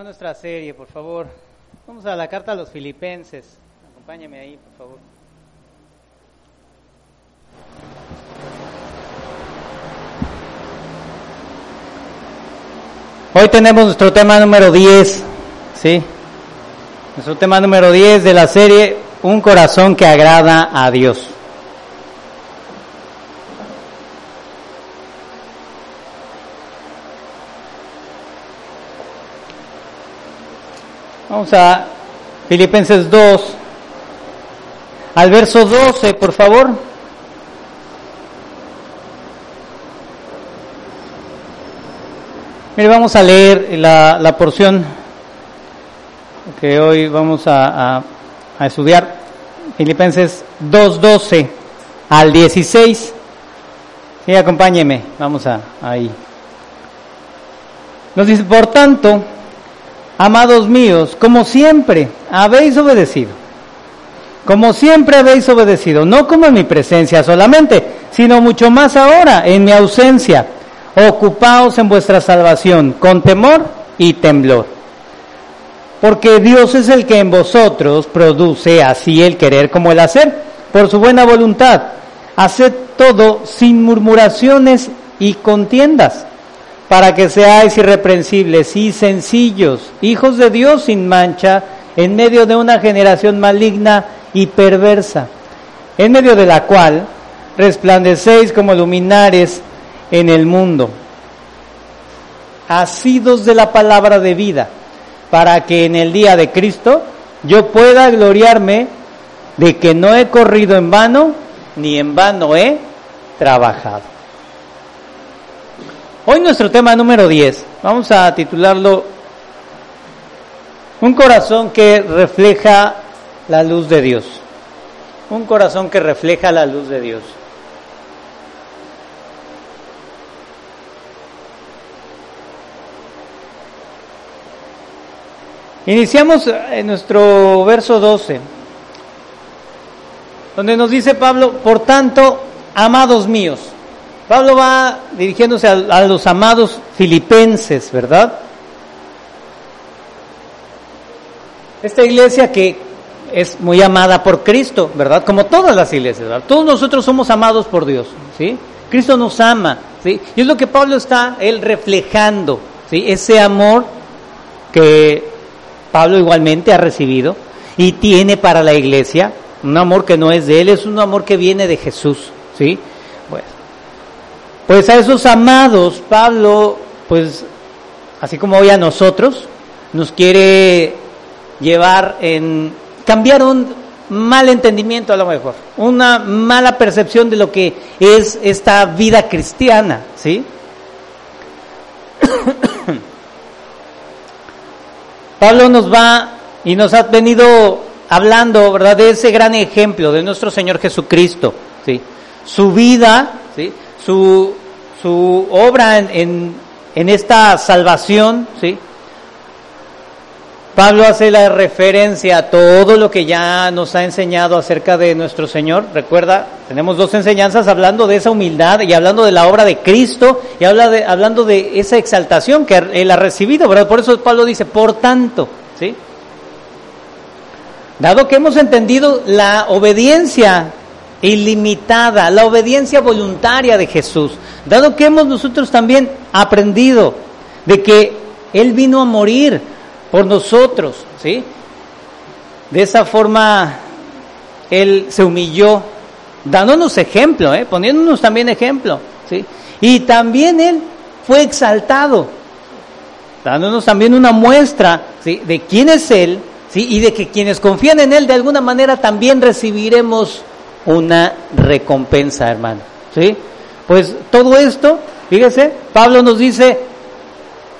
nuestra serie, por favor. Vamos a la carta a los filipenses. Acompáñame ahí, por favor. Hoy tenemos nuestro tema número 10, ¿sí? Nuestro tema número 10 de la serie Un corazón que agrada a Dios. Vamos a Filipenses 2, al verso 12, por favor. Mire, vamos a leer la, porción que hoy vamos a, estudiar. Filipenses 2, 12 al 16. Sí, acompáñeme, vamos a ahí. Nos dice, por tanto, amados míos, como siempre habéis obedecido, como siempre habéis obedecido, no como en mi presencia solamente, sino mucho más ahora en mi ausencia. Ocupaos en vuestra salvación con temor y temblor. Porque Dios es el que en vosotros produce así el querer como el hacer, por su buena voluntad. Haced todo sin murmuraciones y contiendas para que seáis irreprensibles y sencillos, hijos de Dios sin mancha, en medio de una generación maligna y perversa, en medio de la cual resplandecéis como luminares en el mundo, asidos de la palabra de vida, para que en el día de Cristo yo pueda gloriarme de que no he corrido en vano, ni en vano he trabajado. Hoy nuestro tema número 10, vamos a titularlo Un corazón que refleja la luz de Dios. Un corazón que refleja la luz de Dios. Iniciamos en nuestro verso 12, donde nos dice Pablo, por tanto, amados míos, Pablo va dirigiéndose a, los amados filipenses, ¿verdad? Esta iglesia que es muy amada por Cristo, ¿verdad? Como todas las iglesias, ¿verdad? Todos nosotros somos amados por Dios, ¿sí? Cristo nos ama, ¿sí? Y es lo que Pablo está, él, reflejando, ¿sí? Ese amor que Pablo igualmente ha recibido y tiene para la iglesia, un amor que no es de él, es un amor que viene de Jesús, ¿sí? Pues a esos amados, Pablo, pues así como hoy a nosotros, nos quiere llevar en cambiar un mal entendimiento a lo mejor, una mala percepción de lo que es esta vida cristiana, ¿sí? Pablo nos va y nos ha venido hablando, ¿verdad?, de ese gran ejemplo de nuestro Señor Jesucristo, ¿sí? Su vida, ¿sí? su, su obra en, en, esta salvación, ¿sí? Pablo hace la referencia a todo lo que ya nos ha enseñado acerca de nuestro Señor. Recuerda, tenemos dos enseñanzas hablando de esa humildad y hablando de la obra de Cristo y habla hablando de esa exaltación que él ha recibido, ¿verdad? Por eso Pablo dice, por tanto, ¿sí? Dado que hemos entendido la obediencia ilimitada, la obediencia voluntaria de Jesús, dado que hemos nosotros también aprendido de que Él vino a morir por nosotros, ¿sí? De esa forma Él se humilló, dándonos ejemplo, ¿eh? poniéndonos también ejemplo, ¿sí? Y también Él fue exaltado, dándonos también una muestra ¿sí? de quién es Él, ¿sí? Y de que quienes confían en Él de alguna manera también recibiremos una recompensa, hermano. ¿Sí? Pues todo esto, fíjese, Pablo nos dice,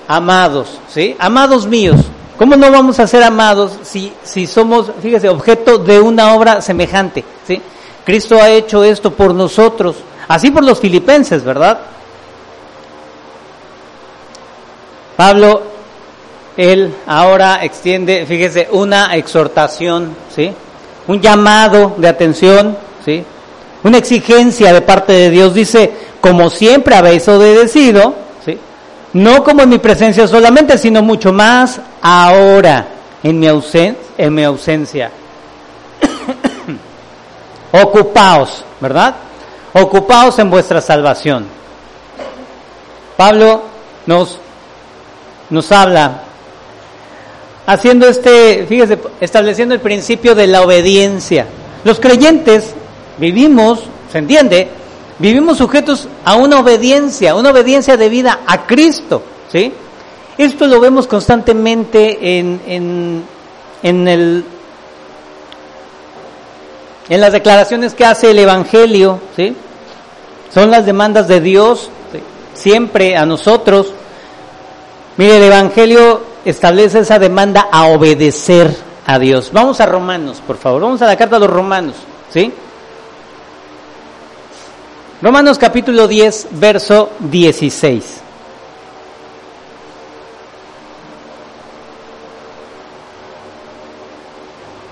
amados, ¿sí? Amados míos. ¿Cómo no vamos a ser amados si, si somos, fíjese, objeto de una obra semejante? ¿sí? Cristo ha hecho esto por nosotros, así por los filipenses, ¿verdad? Pablo, él ahora extiende, fíjese, una exhortación, ¿sí? Un llamado de atención, ¿sí? Una exigencia de parte de Dios dice, como siempre habéis obedecido, ¿sí? no como en mi presencia solamente, sino mucho más ahora, en mi, en mi ausencia. Ocupaos, ¿verdad? Ocupaos en vuestra salvación. Pablo nos, nos habla haciendo este, fíjese, estableciendo el principio de la obediencia. Los creyentes vivimos, se entiende, vivimos sujetos a una obediencia, una obediencia debida a Cristo, ¿sí? Esto lo vemos constantemente en, en, en, el, en las declaraciones que hace el Evangelio, ¿sí? Son las demandas de Dios siempre a nosotros. Mire, el Evangelio establece esa demanda a obedecer a Dios. Vamos a Romanos, por favor. Vamos a la carta a los Romanos, ¿sí? Romanos capítulo 10, verso 16.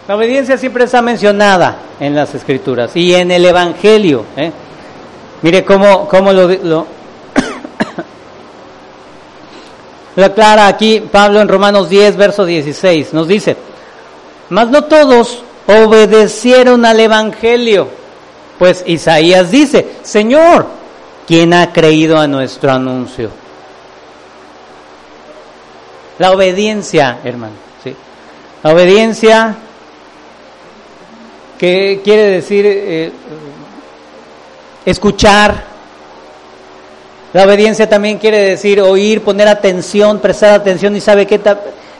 La obediencia siempre está mencionada en las escrituras y en el Evangelio. ¿eh? Mire cómo, cómo lo, lo, lo aclara aquí Pablo en Romanos 10, verso 16. Nos dice, mas no todos obedecieron al Evangelio. Pues Isaías dice, Señor, ¿quién ha creído a nuestro anuncio? La obediencia, hermano. ¿sí? La obediencia, que quiere decir eh, escuchar. La obediencia también quiere decir oír, poner atención, prestar atención y sabe qué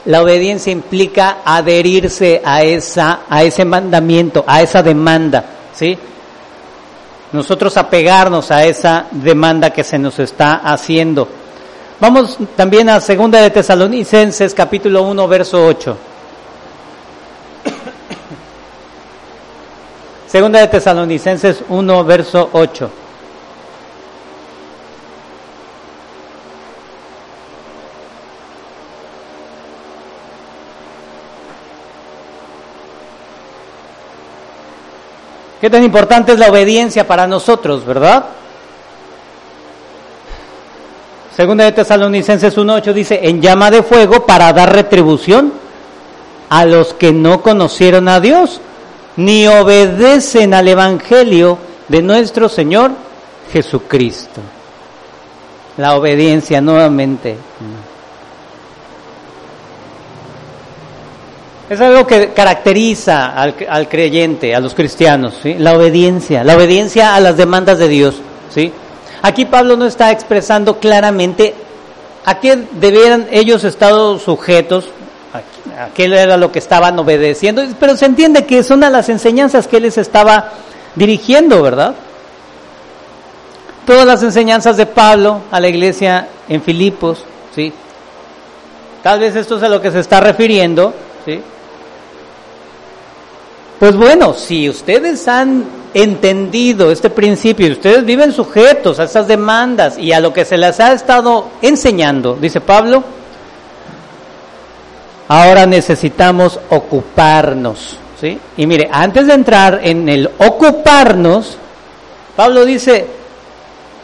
la obediencia implica adherirse a esa a ese mandamiento, a esa demanda, ¿sí? Nosotros apegarnos a esa demanda que se nos está haciendo. Vamos también a segunda de Tesalonicenses capítulo 1 verso 8. Segunda de Tesalonicenses 1, verso 8. Qué tan importante es la obediencia para nosotros, ¿verdad? Segunda de Tesalonicenses 1.8 dice, en llama de fuego para dar retribución a los que no conocieron a Dios ni obedecen al Evangelio de nuestro Señor Jesucristo. La obediencia nuevamente. Es algo que caracteriza al, creyente, a los cristianos, la obediencia, la obediencia a las demandas de Dios. ¿sí? Aquí Pablo no está expresando claramente a qué debieran ellos estar sujetos, aquel era lo que estaban obedeciendo, pero se entiende que son a las enseñanzas que él les estaba dirigiendo, ¿verdad? Todas las enseñanzas de Pablo a la iglesia en Filipos, ¿sí? Tal vez esto es a lo que se está refiriendo, ¿sí? Pues bueno, si ustedes han entendido este principio y ustedes viven sujetos a esas demandas y a lo que se les ha estado enseñando, dice Pablo, Ahora necesitamos ocuparnos. ¿sí? Y mire, antes de entrar en el ocuparnos, Pablo dice,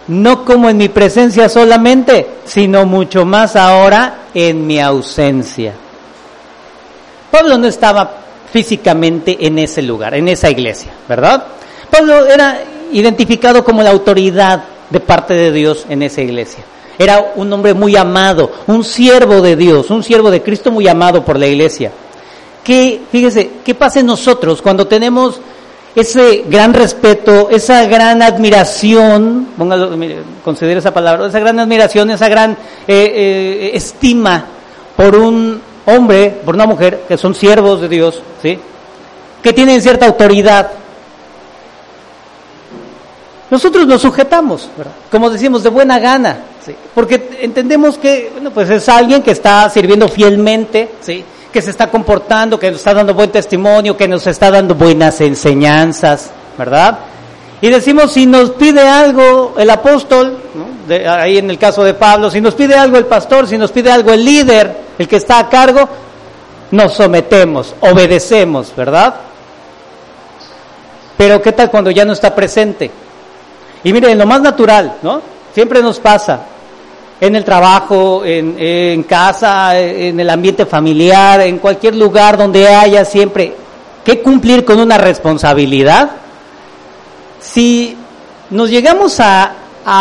no como en mi presencia solamente, sino mucho más ahora en mi ausencia. Pablo no estaba físicamente en ese lugar, en esa iglesia, ¿verdad? Pablo era identificado como la autoridad de parte de Dios en esa iglesia. Era un hombre muy amado, un siervo de Dios, un siervo de Cristo muy amado por la iglesia. ¿Qué, fíjese, qué pasa en nosotros cuando tenemos ese gran respeto, esa gran admiración, póngalo, considere esa palabra, esa gran admiración, esa gran eh, eh, estima por un hombre, por una mujer, que son siervos de Dios, ¿sí? que tienen cierta autoridad, nosotros nos sujetamos, como decimos, de buena gana, porque entendemos que bueno, pues es alguien que está sirviendo fielmente, ¿sí? que se está comportando, que nos está dando buen testimonio, que nos está dando buenas enseñanzas, ¿verdad? Y decimos, si nos pide algo el apóstol, ahí en el caso de Pablo, si nos pide algo el pastor, si nos pide algo el líder, el que está a cargo, nos sometemos, obedecemos, ¿verdad? Pero ¿qué tal cuando ya no está presente? Y miren, lo más natural, ¿no? Siempre nos pasa. en el trabajo, en, en, casa, en el ambiente familiar, en cualquier lugar donde haya siempre que cumplir con una responsabilidad, si nos llegamos a,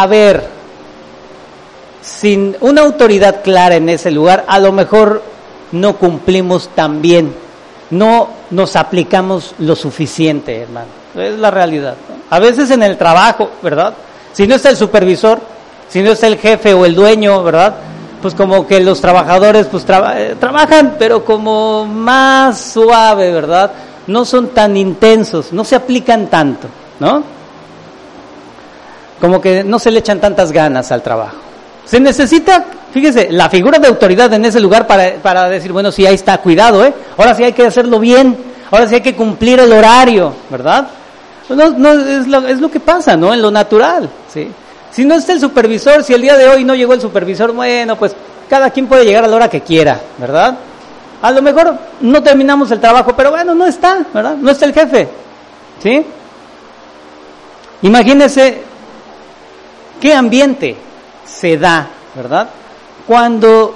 ver sin una autoridad clara en ese lugar, a lo mejor no cumplimos tan bien, no nos aplicamos lo suficiente, hermano. Es la realidad. A veces en el trabajo, ¿verdad? Si no está el supervisor, si no está el jefe o el dueño, ¿verdad? Pues como que los trabajadores pues eh, trabajan, pero como más suave, ¿verdad? No son tan intensos, no se aplican tanto, ¿no? Como que no se le echan tantas ganas al trabajo. Se necesita, fíjese, la figura de autoridad en ese lugar para, para decir, bueno, sí, ahí está, cuidado, ¿eh? Ahora sí hay que hacerlo bien, ahora sí hay que cumplir el horario, ¿verdad? No, no, es, lo, es lo que pasa, ¿no? En lo natural, ¿sí? Si no está el supervisor, si el día de hoy no llegó el supervisor, bueno, pues cada quien puede llegar a la hora que quiera, ¿verdad? A lo mejor no terminamos el trabajo, pero bueno, no está, ¿verdad? No está el jefe, ¿sí? Imagínese qué ambiente se da, ¿verdad? Cuando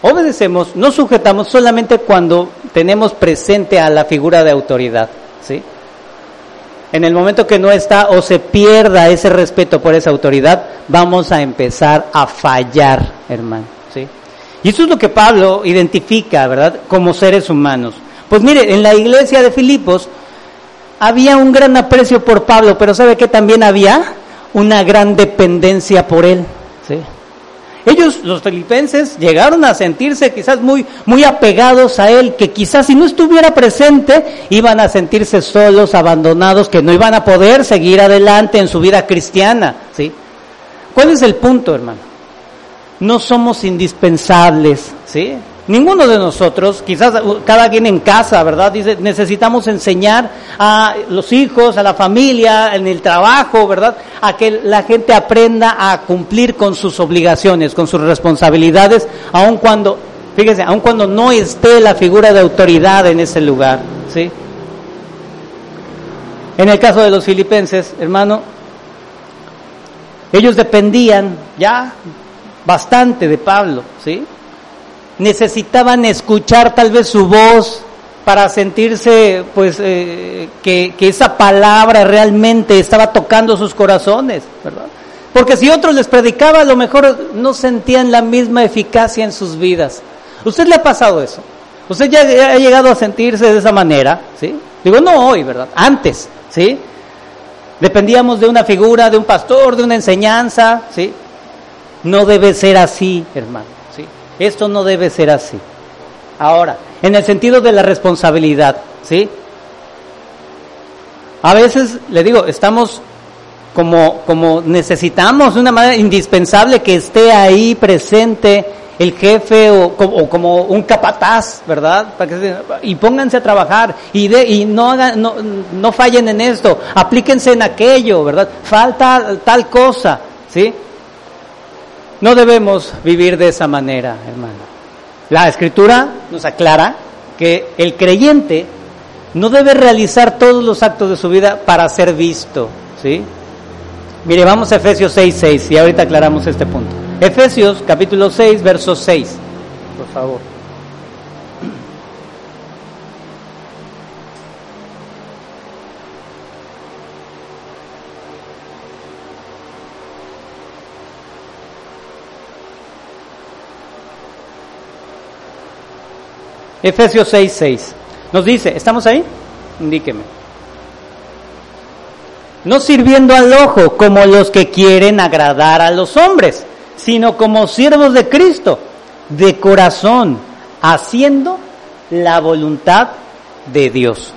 obedecemos, nos sujetamos solamente cuando tenemos presente a la figura de autoridad, ¿sí? en el momento que no está o se pierda ese respeto por esa autoridad, vamos a empezar a fallar, hermano. ¿sí? Y eso es lo que Pablo identifica, ¿verdad? Como seres humanos. Pues mire, en la iglesia de Filipos había un gran aprecio por Pablo, pero ¿sabe que también había? Una gran dependencia por él. ¿sí? Ellos, los filipenses, llegaron a sentirse quizás muy, muy apegados a Él, que quizás si no estuviera presente, iban a sentirse solos, abandonados, que no iban a poder seguir adelante en su vida cristiana. ¿sí? ¿Cuál es el punto, hermano? No somos indispensables, ¿sí? Ninguno de nosotros, quizás cada quien en casa, ¿verdad? Dice, necesitamos enseñar a los hijos, a la familia, en el trabajo, ¿verdad? A que la gente aprenda a cumplir con sus obligaciones, con sus responsabilidades, aun cuando, fíjese, aun cuando no esté la figura de autoridad en ese lugar, ¿sí? En el caso de los filipenses, hermano, ellos dependían ya bastante de Pablo, ¿sí? Necesitaban escuchar tal vez su voz para sentirse pues eh, que, esa palabra realmente estaba tocando sus corazones, ¿verdad? Porque si otros les predicaba, a lo mejor no sentían la misma eficacia en sus vidas. ¿Usted le ha pasado eso? ¿Usted ya ha llegado a sentirse de esa manera? ¿Sí? Digo, no hoy, ¿verdad? Antes, ¿sí? Dependíamos de una figura, de un pastor, de una enseñanza, ¿sí? No debe ser así, hermano. Esto no debe ser así. Ahora, en el sentido de la responsabilidad, ¿sí? A veces, le digo, estamos como, como necesitamos de una manera indispensable que esté ahí presente el jefe o, como un capataz, ¿verdad? Para que, y pónganse a trabajar y, de, y no, hagan, no, no fallen en esto, aplíquense en aquello, ¿verdad? Falta tal cosa, ¿sí? No debemos vivir de esa manera, hermano. La escritura nos aclara que el creyente no debe realizar todos los actos de su vida para ser visto, ¿sí? Mire, vamos a Efesios 6, 6 y ahorita aclaramos este punto. Efesios capítulo 6, verso 6, por favor. Efesios 6, 6. Nos dice, ¿estamos ahí? Indíqueme. No sirviendo al ojo como los que quieren agradar a los hombres, sino como siervos de Cristo, de corazón, haciendo la voluntad de Dios.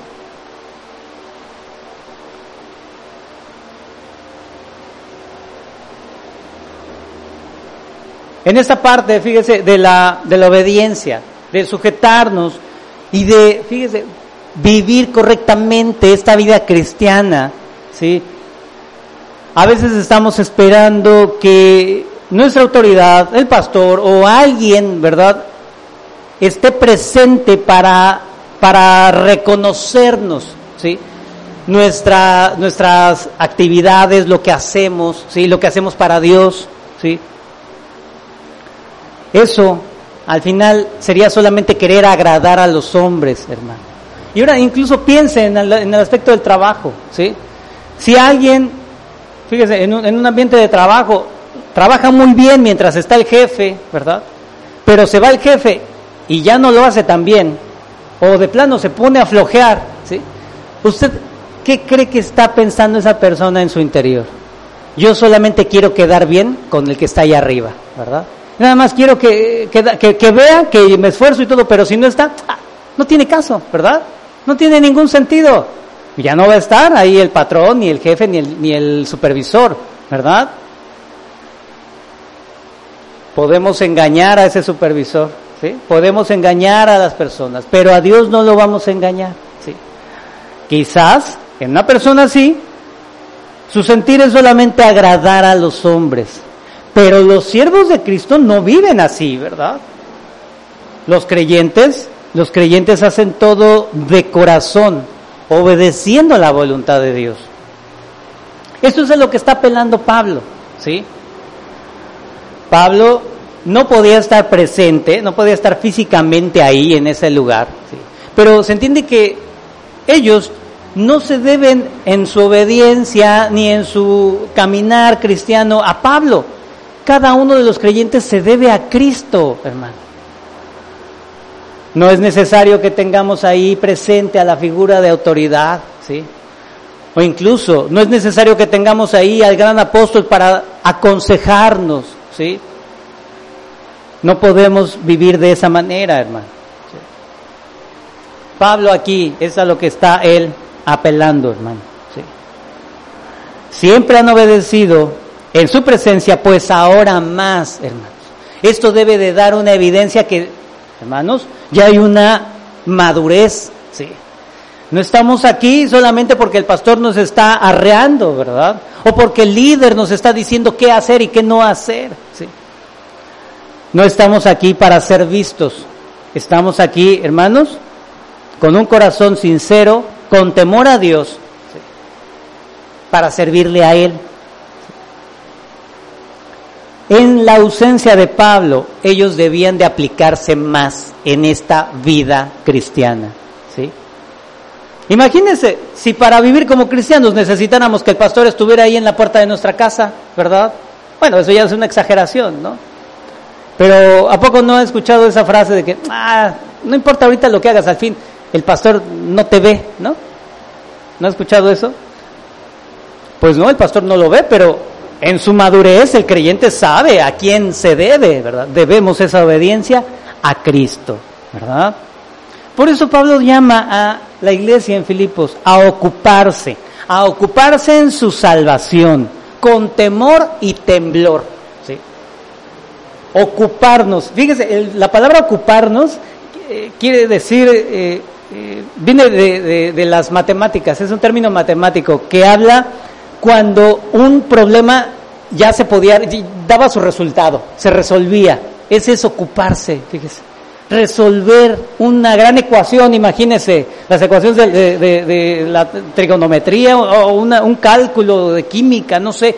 En esta parte, fíjese, de la, de la obediencia, de sujetarnos y de, fíjese, vivir correctamente esta vida cristiana, ¿sí? A veces estamos esperando que nuestra autoridad, el pastor o alguien, ¿verdad?, esté presente para, para reconocernos, ¿sí? Nuestra, nuestras actividades, lo que hacemos, ¿sí? Lo que hacemos para Dios, ¿sí? eso al final sería solamente querer agradar a los hombres, hermano. Y ahora incluso piense en el, aspecto del trabajo, ¿sí? Si alguien, fíjese, en un, en un ambiente de trabajo, trabaja muy bien mientras está el jefe, ¿verdad? Pero se va el jefe y ya no lo hace tan bien, o de plano se pone a flojear, ¿sí? ¿Usted qué cree que está pensando esa persona en su interior? Yo solamente quiero quedar bien con el que está ahí arriba, ¿verdad? Nada más quiero que, que, vea que me esfuerzo y todo, pero si no está, ah, no tiene caso, ¿verdad? No tiene ningún sentido. Ya no va a estar ahí el patrón, ni el jefe, ni el, ni el supervisor, ¿verdad? Podemos engañar a ese supervisor, ¿sí? Podemos engañar a las personas, pero a Dios no lo vamos a engañar, ¿sí? Quizás en una persona así, su sentir es solamente agradar a los hombres, pero los siervos de Cristo no viven así, ¿verdad? Los creyentes, los creyentes hacen todo de corazón, obedeciendo a la voluntad de Dios. Eso es lo que está apelando Pablo, ¿sí? Pablo no podía estar presente, no podía estar físicamente ahí en ese lugar, pero se entiende que ellos no se deben en su obediencia ni en su caminar cristiano a Pablo, cada uno de los creyentes se debe a Cristo, hermano. No es necesario que tengamos ahí presente a la figura de autoridad, ¿sí? O incluso no es necesario que tengamos ahí al gran apóstol para aconsejarnos, ¿sí? No podemos vivir de esa manera, hermano. Pablo aquí es a lo que está él apelando, hermano. ¿sí? Siempre han obedecido en su presencia, pues ahora más, hermanos. Esto debe de dar una evidencia que, hermanos, ya hay una madurez, ¿sí? No estamos aquí solamente porque el pastor nos está arreando, ¿verdad? O porque el líder nos está diciendo qué hacer y qué no hacer, ¿sí? No estamos aquí para ser vistos. Estamos aquí, hermanos, con un corazón sincero, con temor a Dios, para servirle a Él. En la ausencia de Pablo, ellos debían de aplicarse más en esta vida cristiana. ¿sí? Imagínense, si para vivir como cristianos necesitáramos que el pastor estuviera ahí en la puerta de nuestra casa, ¿verdad? Bueno, eso ya es una exageración, ¿no? Pero ¿a poco no ha escuchado esa frase de que, ah, no importa ahorita lo que hagas, al fin el pastor no te ve, ¿no? ¿No ha escuchado eso? Pues no, el pastor no lo ve, pero en su madurez el creyente sabe a quién se debe, ¿verdad? Debemos esa obediencia a Cristo, ¿verdad? Por eso Pablo llama a la iglesia en Filipos a ocuparse, a ocuparse en su salvación, con temor y temblor. ¿sí? Ocuparnos, fíjese, la palabra ocuparnos eh, quiere decir, eh, eh, viene de las matemáticas, es un término matemático que habla cuando un problema ya se podía, daba su resultado, se resolvía. Ese es ocuparse, fíjese. Resolver una gran ecuación, imagínese, las ecuaciones de, la trigonometría o un cálculo de química, no sé,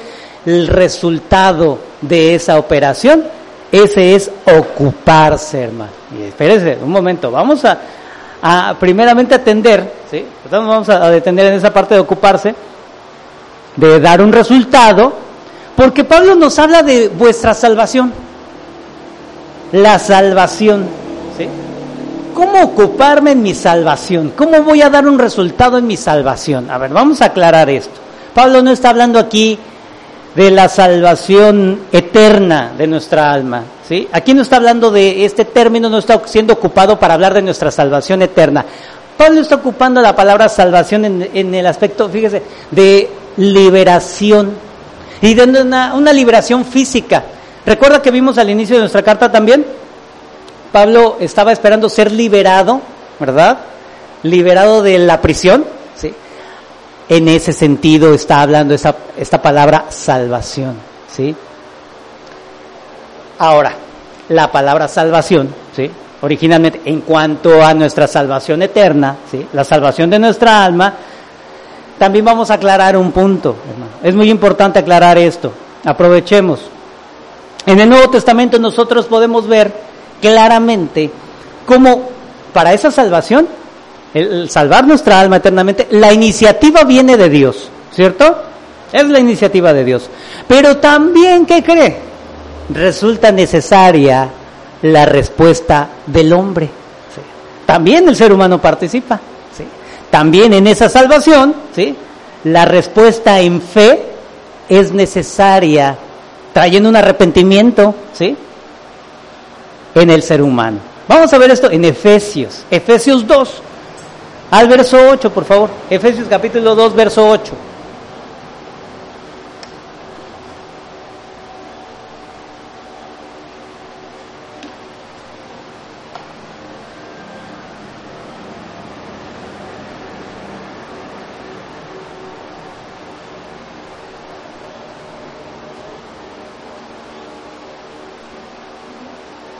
el resultado de esa operación, ese es ocuparse, hermano. Y espérese un momento, vamos a, a primeramente atender, ¿sí? vamos a detener en esa parte de ocuparse, de dar un resultado, porque Pablo nos habla de vuestra salvación. La salvación. ¿sí? ¿Cómo ocuparme en mi salvación? ¿Cómo voy a dar un resultado en mi salvación? A ver, vamos a aclarar esto. Pablo no está hablando aquí de la salvación eterna de nuestra alma. ¿sí? Aquí no está hablando de este término, no está siendo ocupado para hablar de nuestra salvación eterna. Pablo está ocupando la palabra salvación en, el aspecto, fíjese, de liberación y de una, una liberación física. ¿Recuerda que vimos al inicio de nuestra carta también? Pablo estaba esperando ser liberado, ¿verdad? Liberado de la prisión, ¿sí? En ese sentido está hablando esa, esta palabra salvación, ¿sí? Ahora, la palabra salvación, ¿sí? originalmente en cuanto a nuestra salvación eterna, ¿sí? la salvación de nuestra alma, también vamos a aclarar un punto, Es muy importante aclarar esto. Aprovechemos. En el Nuevo Testamento nosotros podemos ver claramente cómo para esa salvación, el, salvar nuestra alma eternamente, la iniciativa viene de Dios, ¿cierto? Es la iniciativa de Dios. Pero también, ¿qué cree? Resulta necesaria la respuesta del hombre. También el ser humano participa. También en esa salvación, ¿sí? la respuesta en fe es necesaria, trayendo un arrepentimiento ¿sí? en el ser humano. Vamos a ver esto en Efesios, Efesios 2, al verso 8, por favor. Efesios capítulo 2, verso 8.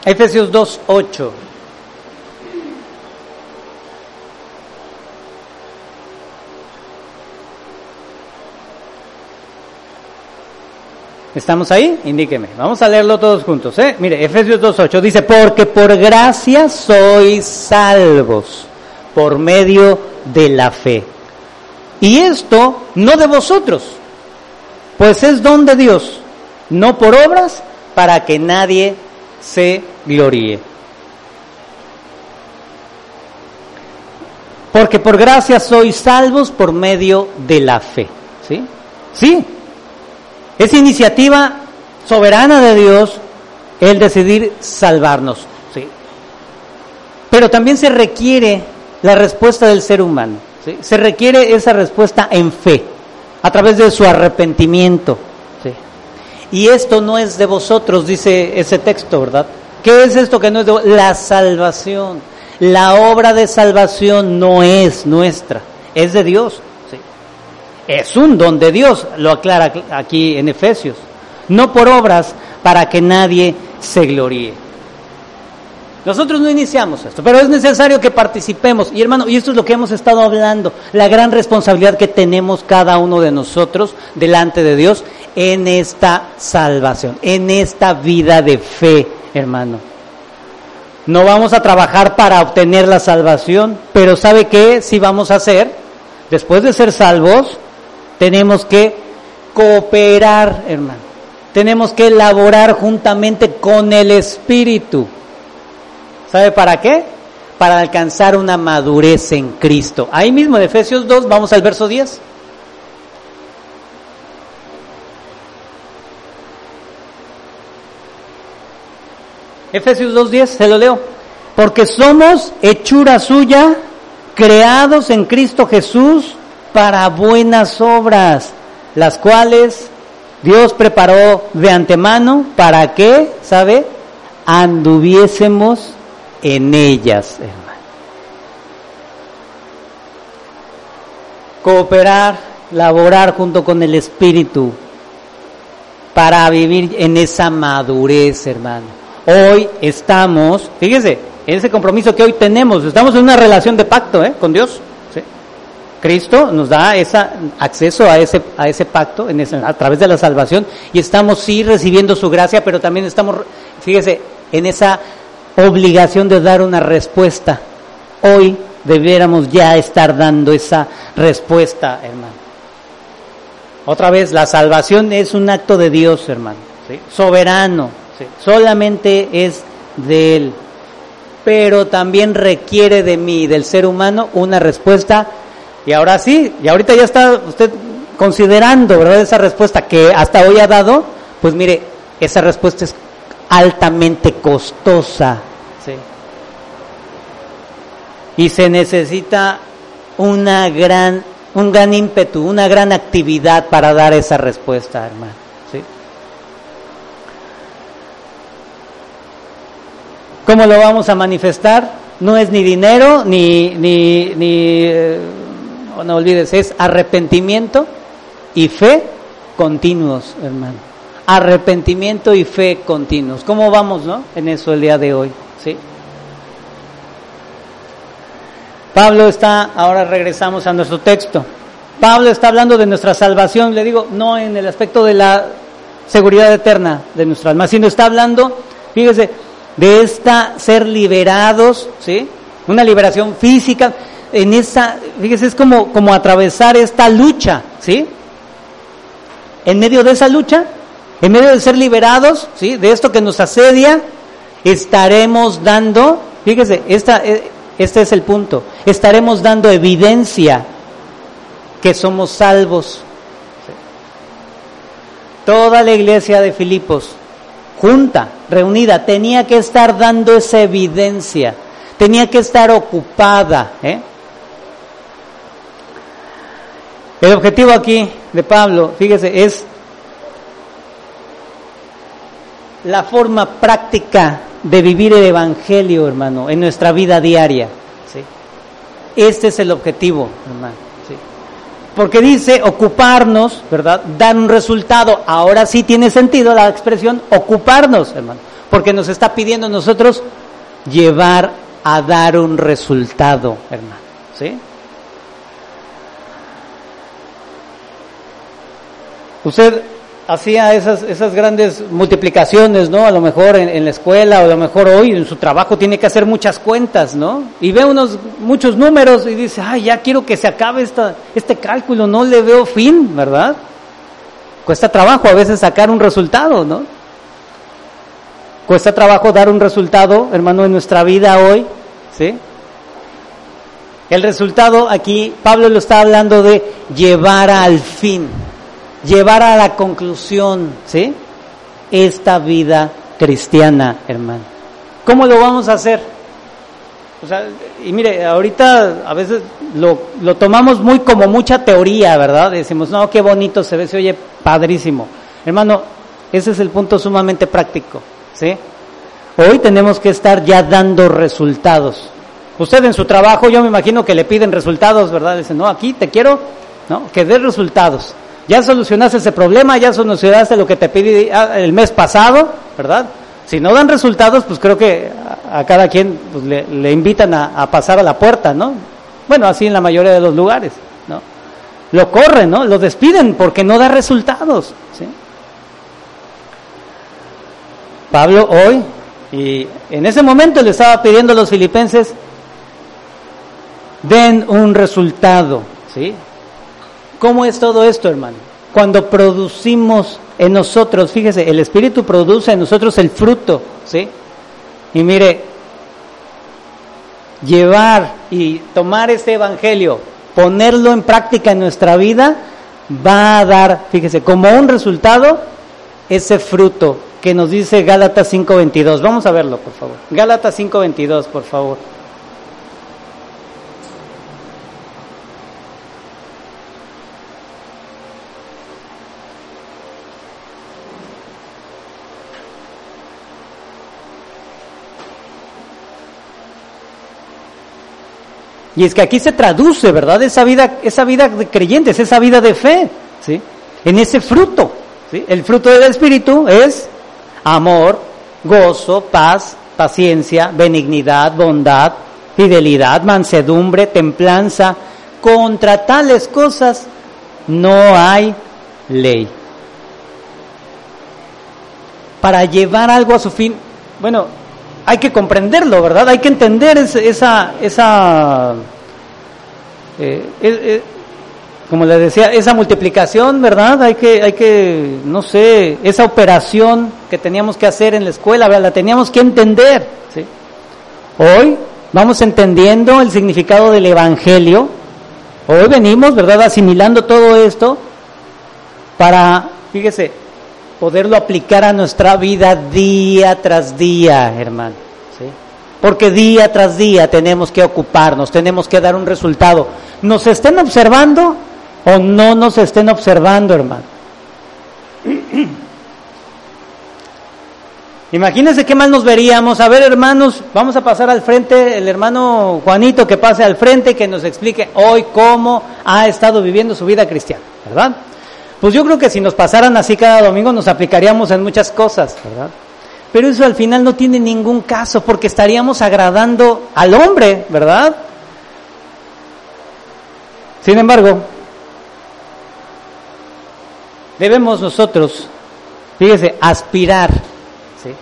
Efesios 2.8. ¿Estamos ahí? Indíqueme. Vamos a leerlo todos juntos. ¿eh? Mire, Efesios 2.8 dice, porque por gracia sois salvos por medio de la fe. Y esto no de vosotros, pues es don de Dios, no por obras, para que nadie se gloríe. Porque por gracia sois salvos por medio de la fe. ¿Sí? Sí. Es iniciativa soberana de Dios el decidir salvarnos. ¿sí? Pero también se requiere la respuesta del ser humano. ¿sí? Se requiere esa respuesta en fe, a través de su arrepentimiento, y esto no es de vosotros, dice ese texto, ¿verdad? ¿Qué es esto que no es de La salvación. La obra de salvación no es nuestra, es de Dios. Es un don de Dios, lo aclara aquí en Efesios. No por obras para que nadie se gloríe. Nosotros no iniciamos esto, pero es necesario que participemos. Y hermano, y esto es lo que hemos estado hablando, la gran responsabilidad que tenemos cada uno de nosotros delante de Dios en esta salvación, en esta vida de fe, hermano. No vamos a trabajar para obtener la salvación, pero ¿sabe qué? Si vamos a hacer, después de ser salvos, tenemos que cooperar, hermano. Tenemos que elaborar juntamente con el Espíritu. ¿Sabe para qué? Para alcanzar una madurez en Cristo. Ahí mismo en Efesios 2, vamos al verso 10. Efesios 2.10, se lo leo. Porque somos hechura suya, creados en Cristo Jesús para buenas obras, las cuales Dios preparó de antemano para que, ¿sabe? Anduviésemos en ellas, hermano. Cooperar, laborar junto con el Espíritu para vivir en esa madurez, hermano. Hoy estamos, fíjese, ese compromiso que hoy tenemos, estamos en una relación de pacto ¿eh? con Dios. Cristo nos da ese acceso a ese, a ese pacto a través de la salvación y estamos sí recibiendo su gracia, pero también estamos, fíjese, en esa obligación de dar una respuesta. Hoy debiéramos ya estar dando esa respuesta, hermano. Otra vez, la salvación es un acto de Dios, hermano, soberano, solamente es de Él. Pero también requiere de mí, del ser humano, una respuesta. Y ahora sí, y ahorita ya está usted considerando, ¿verdad? Esa respuesta que hasta hoy ha dado, pues mire, esa respuesta es altamente costosa. Y se necesita una gran, un gran ímpetu, una gran actividad para dar esa respuesta, hermano. ¿Cómo lo vamos a manifestar? No es ni dinero, ni, ni, ni eh, no olvides, es arrepentimiento y fe continuos, hermano. Arrepentimiento y fe continuos. ¿Cómo vamos, no? En eso el día de hoy, ¿sí? Pablo está, ahora regresamos a nuestro texto. Pablo está hablando de nuestra salvación, le digo, no en el aspecto de la seguridad eterna de nuestra alma, sino está hablando, fíjese, de esta ser liberados, ¿sí? Una liberación física, en esa, fíjese, es como, como atravesar esta lucha, ¿sí? En medio de esa lucha, en medio de ser liberados, ¿sí? De esto que nos asedia, estaremos dando, fíjese, esta, eh, este es el punto, estaremos dando evidencia que somos salvos. Toda la iglesia de Filipos, junta, reunida, tenía que estar dando esa evidencia, tenía que estar ocupada. ¿eh? El objetivo aquí de Pablo, fíjese, es la forma práctica de vivir el Evangelio, hermano, en nuestra vida diaria. ¿sí? Este es el objetivo, hermano. Porque dice ocuparnos, ¿verdad? Dar un resultado. Ahora sí tiene sentido la expresión ocuparnos, hermano. Porque nos está pidiendo a nosotros llevar a dar un resultado, hermano. ¿Sí? Usted hacía esas, esas grandes multiplicaciones, ¿no? A lo mejor en, la escuela o a lo mejor hoy en su trabajo tiene que hacer muchas cuentas, ¿no? Y ve unos, muchos números y dice, ay, ya quiero que se acabe esta, este cálculo, no le veo fin, ¿verdad? Cuesta trabajo a veces sacar un resultado, ¿no? Cuesta trabajo dar un resultado, hermano, en nuestra vida hoy, ¿sí? El resultado aquí, Pablo lo está hablando de llevar al fin llevar a la conclusión, ¿sí? Esta vida cristiana, hermano. ¿Cómo lo vamos a hacer? O sea, y mire, ahorita a veces lo, tomamos muy como mucha teoría, ¿verdad? Decimos, no, qué bonito se ve, se oye padrísimo. Hermano, ese es el punto sumamente práctico, ¿sí? Hoy tenemos que estar ya dando resultados. Usted en su trabajo, yo me imagino que le piden resultados, ¿verdad? Dicen, no, aquí te quiero, ¿no? Que dé resultados. Ya solucionaste ese problema, ya solucionaste lo que te pedí ah, el mes pasado, ¿verdad? Si no dan resultados, pues creo que a, cada quien pues, le, invitan a, pasar a la puerta, ¿no? Bueno, así en la mayoría de los lugares, ¿no? Lo corren, ¿no? Lo despiden porque no da resultados, ¿sí? Pablo hoy, y en ese momento le estaba pidiendo a los filipenses, den un resultado, ¿sí? ¿Cómo es todo esto, hermano? Cuando producimos en nosotros, fíjese, el Espíritu produce en nosotros el fruto, ¿sí? Y mire, llevar y tomar este Evangelio, ponerlo en práctica en nuestra vida, va a dar, fíjese, como un resultado, ese fruto que nos dice Gálatas 5.22. Vamos a verlo, por favor. Gálatas 5.22, por favor. Y es que aquí se traduce, ¿verdad? Esa vida, esa vida de creyentes, esa vida de fe, ¿sí? En ese fruto, ¿sí? El fruto del Espíritu es amor, gozo, paz, paciencia, benignidad, bondad, fidelidad, mansedumbre, templanza. Contra tales cosas no hay ley. Para llevar algo a su fin, bueno, hay que comprenderlo, ¿verdad? Hay que entender esa, esa eh, eh, como le decía, esa multiplicación, ¿verdad? Hay que, hay que, no sé, esa operación que teníamos que hacer en la escuela, ¿verdad? La teníamos que entender, ¿sí? Hoy vamos entendiendo el significado del Evangelio. Hoy venimos, ¿verdad? Asimilando todo esto para, fíjese, poderlo aplicar a nuestra vida día tras día, hermano. ¿sí? Porque día tras día tenemos que ocuparnos, tenemos que dar un resultado. Nos estén observando o no nos estén observando, hermano. Imagínense qué mal nos veríamos. A ver, hermanos, vamos a pasar al frente, el hermano Juanito que pase al frente y que nos explique hoy cómo ha estado viviendo su vida cristiana, ¿verdad? Pues yo creo que si nos pasaran así cada domingo nos aplicaríamos en muchas cosas, ¿verdad? Pero eso al final no tiene ningún caso porque estaríamos agradando al hombre, ¿verdad? Sin embargo, debemos nosotros fíjese, aspirar ¿sí?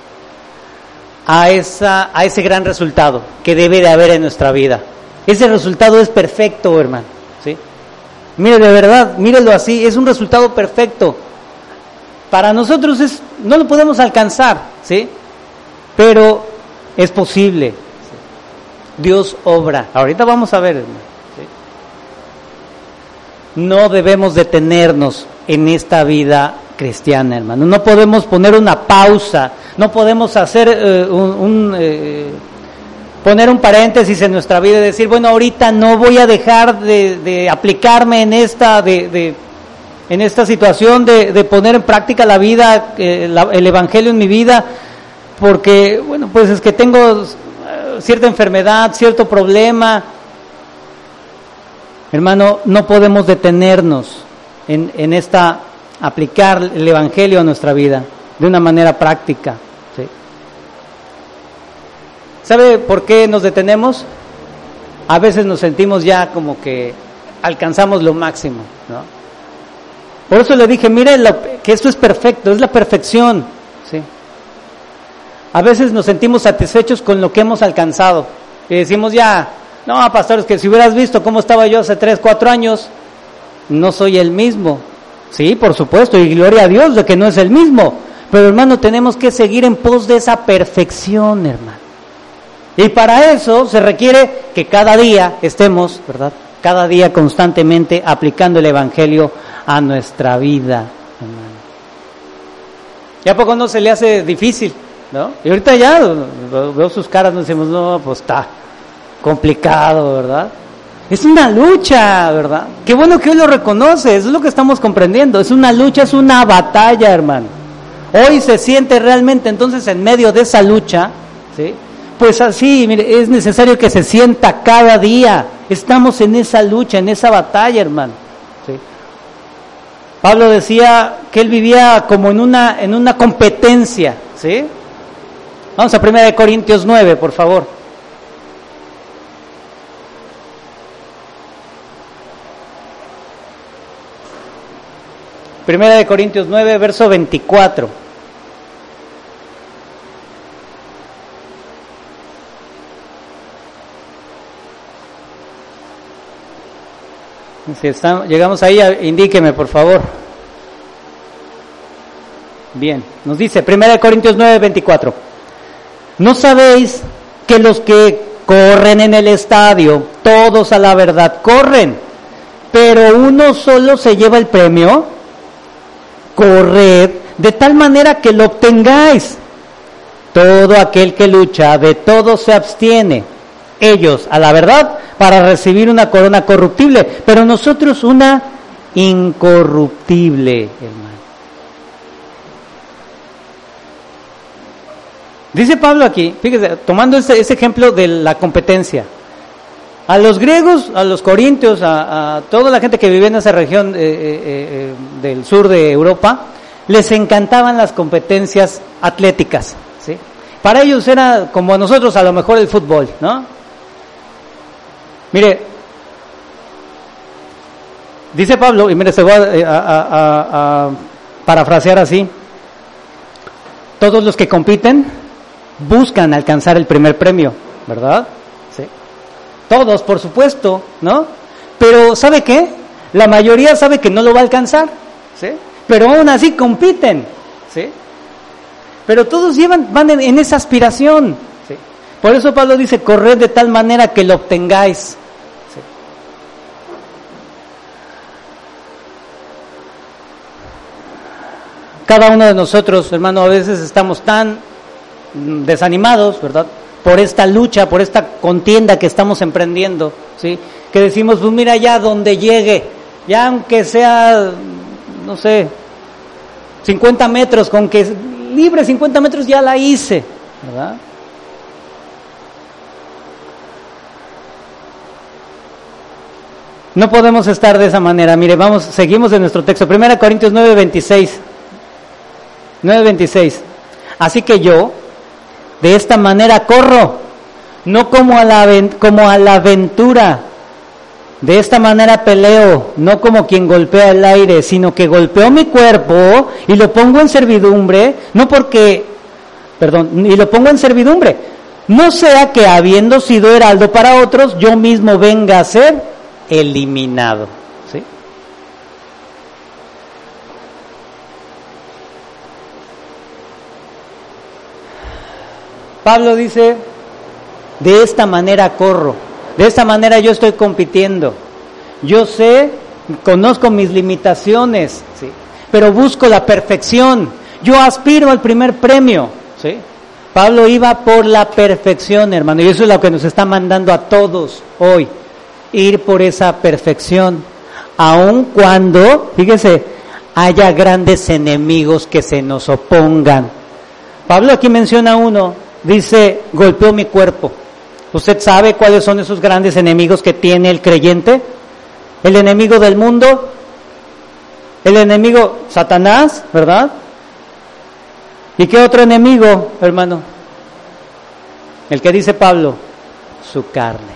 a, esa, a ese gran resultado que debe de haber en nuestra vida. Ese resultado es perfecto, hermano. Mire, de verdad, mírelo así, es un resultado perfecto. Para nosotros es, no lo podemos alcanzar, ¿sí? Pero es posible. Dios obra. Ahorita vamos a ver. ¿sí? No debemos detenernos en esta vida cristiana, hermano. No podemos poner una pausa, no podemos hacer eh, un, eh, poner un paréntesis en nuestra vida y decir, bueno, ahorita no voy a dejar de, aplicarme en esta, de, en esta situación de, poner en práctica la vida, eh, el evangelio en mi vida, porque, bueno, pues es que tengo cierta enfermedad, cierto problema. Hermano, no podemos detenernos en, en esta aplicar el Evangelio a nuestra vida de una manera práctica. ¿Sabe por qué nos detenemos? A veces nos sentimos ya como que alcanzamos lo máximo. ¿no? Por eso le dije, mire que esto es perfecto, es la perfección. ¿sí? A veces nos sentimos satisfechos con lo que hemos alcanzado. Y decimos ya, no, pastores, que si hubieras visto cómo estaba yo hace tres, cuatro años, no soy el mismo. Sí, por supuesto, y gloria a Dios de que no es el mismo. Pero hermano, tenemos que seguir en pos de esa perfección, hermano. Y para eso se requiere que cada día estemos, ¿verdad? Cada día constantemente aplicando el Evangelio a nuestra vida, hermano. ¿Y a poco no se le hace difícil? ¿No? Y ahorita ya veo sus caras, nos decimos, no, pues está complicado, ¿verdad? Es una lucha, ¿verdad? Qué bueno que hoy lo reconoce, eso es lo que estamos comprendiendo. Es una lucha, es una batalla, hermano. Hoy se siente realmente entonces en medio de esa lucha, ¿sí? Pues así, mire, es necesario que se sienta cada día. Estamos en esa lucha, en esa batalla, hermano. Pablo decía que él vivía como en una, en una competencia, ¿sí? Vamos a 1 Corintios 9, por favor. Primera de Corintios 9, verso 24. Si llegamos ahí, indíqueme, por favor. Bien, nos dice Primera de Corintios 9, 24. ¿No sabéis que los que corren en el estadio, todos a la verdad corren, pero uno solo se lleva el premio? corred de tal manera que lo obtengáis. Todo aquel que lucha, de todo se abstiene. Ellos, a la verdad, para recibir una corona corruptible, pero nosotros una incorruptible, hermano. Dice Pablo aquí, fíjese, tomando ese, ejemplo de la competencia. A los griegos, a los corintios, a, toda la gente que vive en esa región eh, eh, eh, del sur de Europa, les encantaban las competencias atléticas. ¿sí? Para ellos era como a nosotros a lo mejor el fútbol, ¿no? Mire, dice Pablo, y mire, se va a parafrasear así, todos los que compiten buscan alcanzar el primer premio, ¿verdad? Todos, por supuesto, ¿no? Pero ¿sabe qué? La mayoría sabe que no lo va a alcanzar, ¿sí? Pero aún así compiten, ¿sí? Pero todos llevan, van en, esa aspiración, ¿sí? Por eso Pablo dice, corred de tal manera que lo obtengáis. Cada uno de nosotros, hermano, a veces estamos tan desanimados, ¿verdad? por esta lucha, por esta contienda que estamos emprendiendo, ¿sí? Que decimos, pues mira, ya donde llegue, ya aunque sea, no sé, 50 metros, con que libre 50 metros ya la hice, ¿verdad? No podemos estar de esa manera. Mire, vamos, seguimos en nuestro texto. 1 Corintios 9, 26. 9, 26. Así que yo, de esta manera corro, no como a la, como a la aventura, De esta manera peleo, no como quien golpea el aire, sino que golpeo mi cuerpo y lo pongo en servidumbre, no porque, perdón, y lo pongo en servidumbre, no sea que habiendo sido heraldo para otros, yo mismo venga a ser eliminado. ¿sí? Pablo dice, de esta manera corro, de esta manera yo estoy compitiendo. Yo sé, conozco mis limitaciones, ¿sí? pero busco la perfección. Yo aspiro al primer premio. ¿sí? Pablo iba por la perfección, hermano, y eso es lo que nos está mandando a todos hoy, ir por esa perfección, aun cuando, fíjese, haya grandes enemigos que se nos opongan. Pablo aquí menciona uno, dice, golpeó mi cuerpo. ¿Usted sabe cuáles son esos grandes enemigos que tiene el creyente? El enemigo del mundo, el enemigo Satanás, ¿verdad? ¿Y qué otro enemigo, hermano? El que dice Pablo, su carne,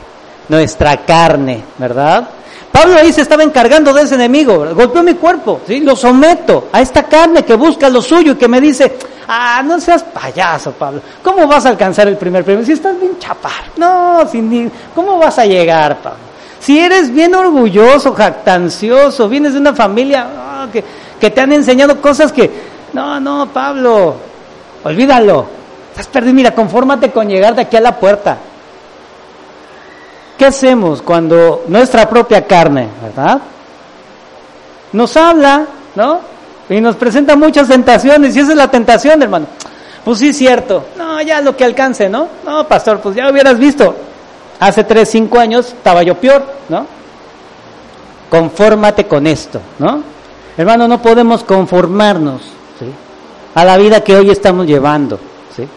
nuestra carne, ¿verdad? Pablo ahí se estaba encargando de ese enemigo, golpeó mi cuerpo, ¿sí? lo someto a esta carne que busca lo suyo y que me dice, ah, no seas payaso, Pablo, ¿cómo vas a alcanzar el primer premio? Si estás bien chapar, no, sin, ¿cómo vas a llegar, Pablo? Si eres bien orgulloso, jactancioso, vienes de una familia ah, que, que te han enseñado cosas que, no, no, Pablo, olvídalo, estás perdido, mira, confórmate con llegar de aquí a la puerta. ¿Qué hacemos cuando nuestra propia carne, verdad? Nos habla, ¿no? Y nos presenta muchas tentaciones, y esa es la tentación, hermano. Pues sí, cierto. No, ya lo que alcance, ¿no? No, pastor, pues ya hubieras visto. Hace tres, cinco años estaba yo peor, ¿no? Confórmate con esto, ¿no? Hermano, no podemos conformarnos a la vida que hoy estamos llevando. ¿sí?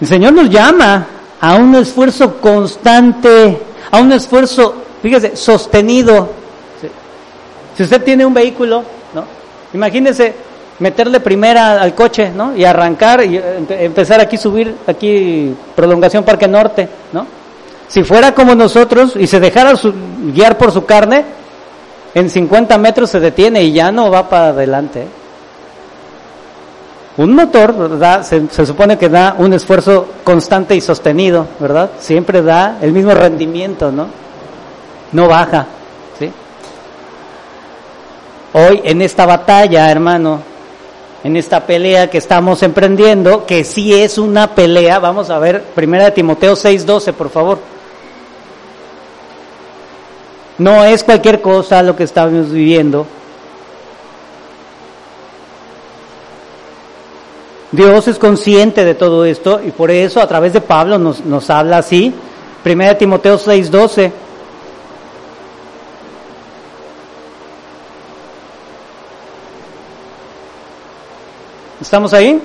El Señor nos llama a un esfuerzo constante, a un esfuerzo, fíjese, sostenido. Si usted tiene un vehículo, ¿no? Imagínese meterle primera al coche, ¿no? Y arrancar y empezar aquí subir, aquí prolongación Parque Norte, ¿no? Si fuera como nosotros y se dejara guiar por su carne, en 50 metros se detiene y ya no va para adelante. Un motor, ¿verdad? Se, supone que da un esfuerzo constante y sostenido, ¿verdad? Siempre da el mismo rendimiento, ¿no? No baja, ¿sí? Hoy en esta batalla, hermano, en esta pelea que estamos emprendiendo, que sí es una pelea, vamos a ver, primera de Timoteo 6:12, por favor. No es cualquier cosa lo que estamos viviendo. Dios es consciente de todo esto y por eso a través de Pablo nos, habla así. Primera de Timoteo 6:12. ¿Estamos ahí?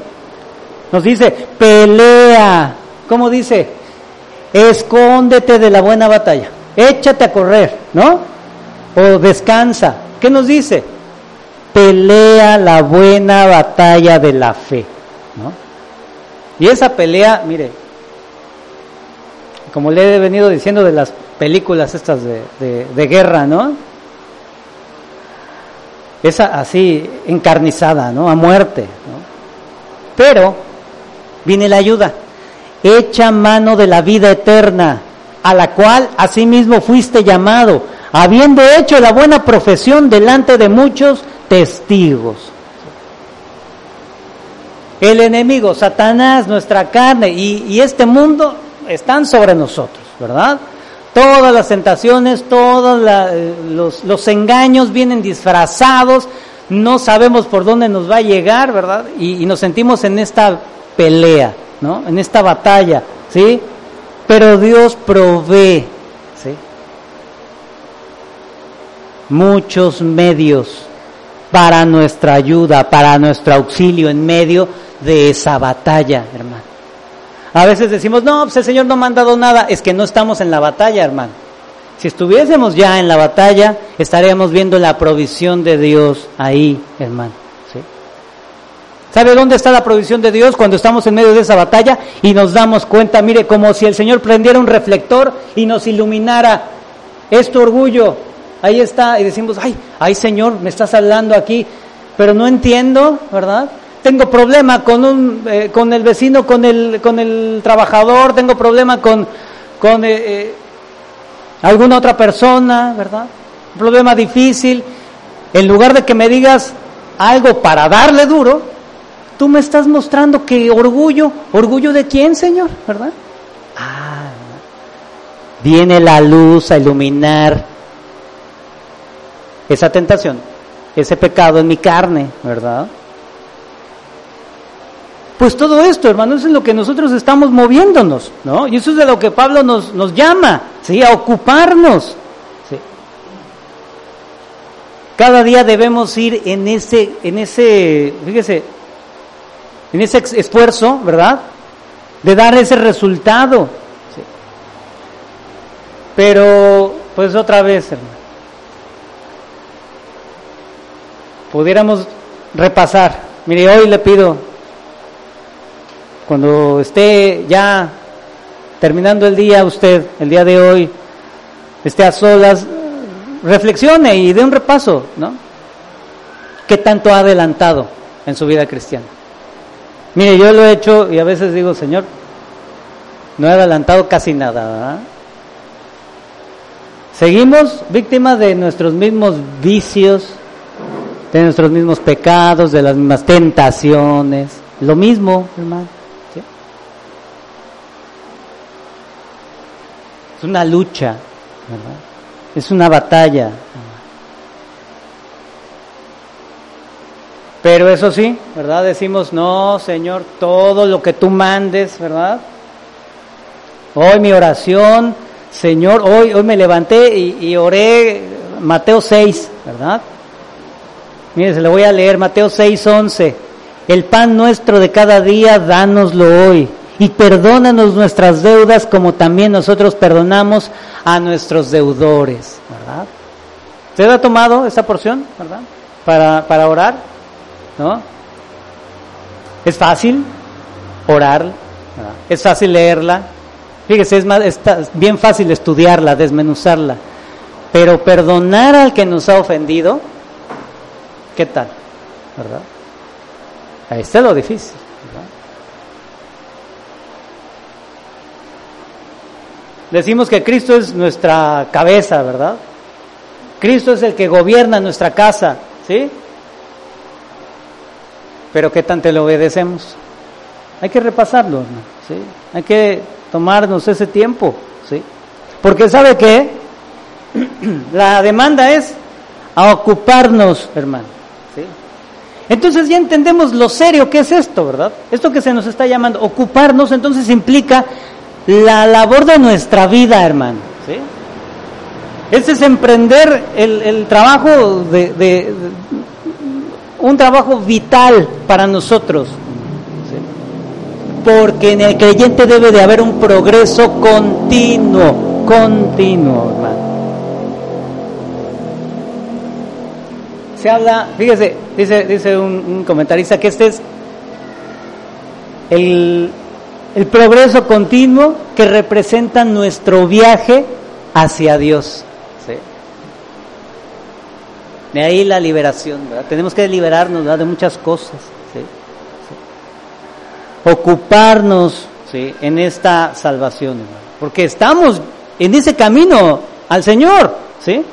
Nos dice, pelea. ¿Cómo dice? Escóndete de la buena batalla. Échate a correr, ¿no? O descansa. ¿Qué nos dice? Pelea la buena batalla de la fe, ¿no? Y esa pelea, mire, como le he venido diciendo de las películas estas de, de, de guerra, ¿no? Esa así encarnizada, ¿no? A muerte, ¿no? Pero viene la ayuda. Echa mano de la vida eterna, a la cual asimismo fuiste llamado, habiendo hecho la buena profesión delante de muchos testigos. El enemigo, Satanás, nuestra carne y, este mundo están sobre nosotros, ¿verdad? Todas las tentaciones, todos los, los engaños vienen disfrazados, no sabemos por dónde nos va a llegar, ¿verdad? Y, y, nos sentimos en esta pelea, ¿no? En esta batalla, ¿sí? Pero Dios provee, ¿sí? Muchos medios para nuestra ayuda, para nuestro auxilio en medio de esa batalla, hermano. A veces decimos, no, pues el Señor no me ha dado nada, es que no estamos en la batalla, hermano. Si estuviésemos ya en la batalla, estaríamos viendo la provisión de Dios ahí, hermano. ¿sí? ¿Sabe dónde está la provisión de Dios cuando estamos en medio de esa batalla y nos damos cuenta, mire, como si el Señor prendiera un reflector y nos iluminara? Es tu orgullo, ahí está, y decimos, ay, ay Señor, me estás hablando aquí, pero no entiendo, ¿verdad? Tengo problema con, un, eh, con el vecino, con el, con el trabajador, tengo problema con, con eh, eh, alguna otra persona, ¿verdad? Un problema difícil. En lugar de que me digas algo para darle duro, tú me estás mostrando que orgullo, orgullo de quién, Señor, ¿verdad? Ah, viene la luz a iluminar esa tentación, ese pecado en mi carne, ¿verdad? Pues todo esto, hermano, eso es lo que nosotros estamos moviéndonos, ¿no? Y eso es de lo que Pablo nos, nos llama, ¿sí? A ocuparnos. ¿sí? Cada día debemos ir en ese, en ese, fíjese, en ese esfuerzo, ¿verdad? De dar ese resultado. ¿sí? Pero, pues otra vez, hermano, pudiéramos repasar. Mire, hoy le pido, cuando esté ya terminando el día, usted, el día de hoy, esté a solas, reflexione y dé un repaso, ¿no? ¿Qué tanto ha adelantado en su vida cristiana? Mire, yo lo he hecho y a veces digo, Señor, no he adelantado casi nada, ¿verdad? Seguimos víctimas de nuestros mismos vicios, de nuestros mismos pecados, de las mismas tentaciones. Lo mismo, hermano. Es una lucha, ¿verdad? Es una batalla. Pero eso sí, ¿verdad? Decimos, no, Señor, todo lo que tú mandes, ¿verdad? Hoy mi oración, Señor, hoy, hoy me levanté y, y oré Mateo 6, ¿verdad? Mire, se le voy a leer Mateo 6, 11. El pan nuestro de cada día, dánoslo hoy. Y perdónanos nuestras deudas como también nosotros perdonamos a nuestros deudores. ¿Verdad? ¿Usted ha tomado esa porción, verdad? Para, para orar, ¿no? Es fácil orar, es fácil leerla. Fíjese, es más, está bien fácil estudiarla, desmenuzarla. Pero perdonar al que nos ha ofendido, ¿Qué tal? ¿Verdad? Ahí está lo difícil. ¿verdad? Decimos que Cristo es nuestra cabeza, ¿verdad? Cristo es el que gobierna nuestra casa, ¿sí? Pero ¿qué tanto le obedecemos? Hay que repasarlo. ¿sí? Hay que tomarnos ese tiempo, ¿sí? Porque ¿sabe qué? La demanda es a ocuparnos, hermano. Entonces ya entendemos lo serio que es esto, ¿verdad? Esto que se nos está llamando ocuparnos, entonces implica la labor de nuestra vida, hermano. ¿sí? Ese es emprender el, trabajo de, un trabajo vital para nosotros. Porque en el creyente debe de haber un progreso continuo, continuo, hermano. Se habla, fíjese, dice, dice un, comentarista que este es el, el, progreso continuo que representa nuestro viaje hacia Dios. ¿sí? De ahí la liberación, ¿verdad? Tenemos que liberarnos de muchas cosas. ¿sí? Ocuparnos ¿sí? en esta salvación, porque estamos en ese camino al Señor, ¿sí?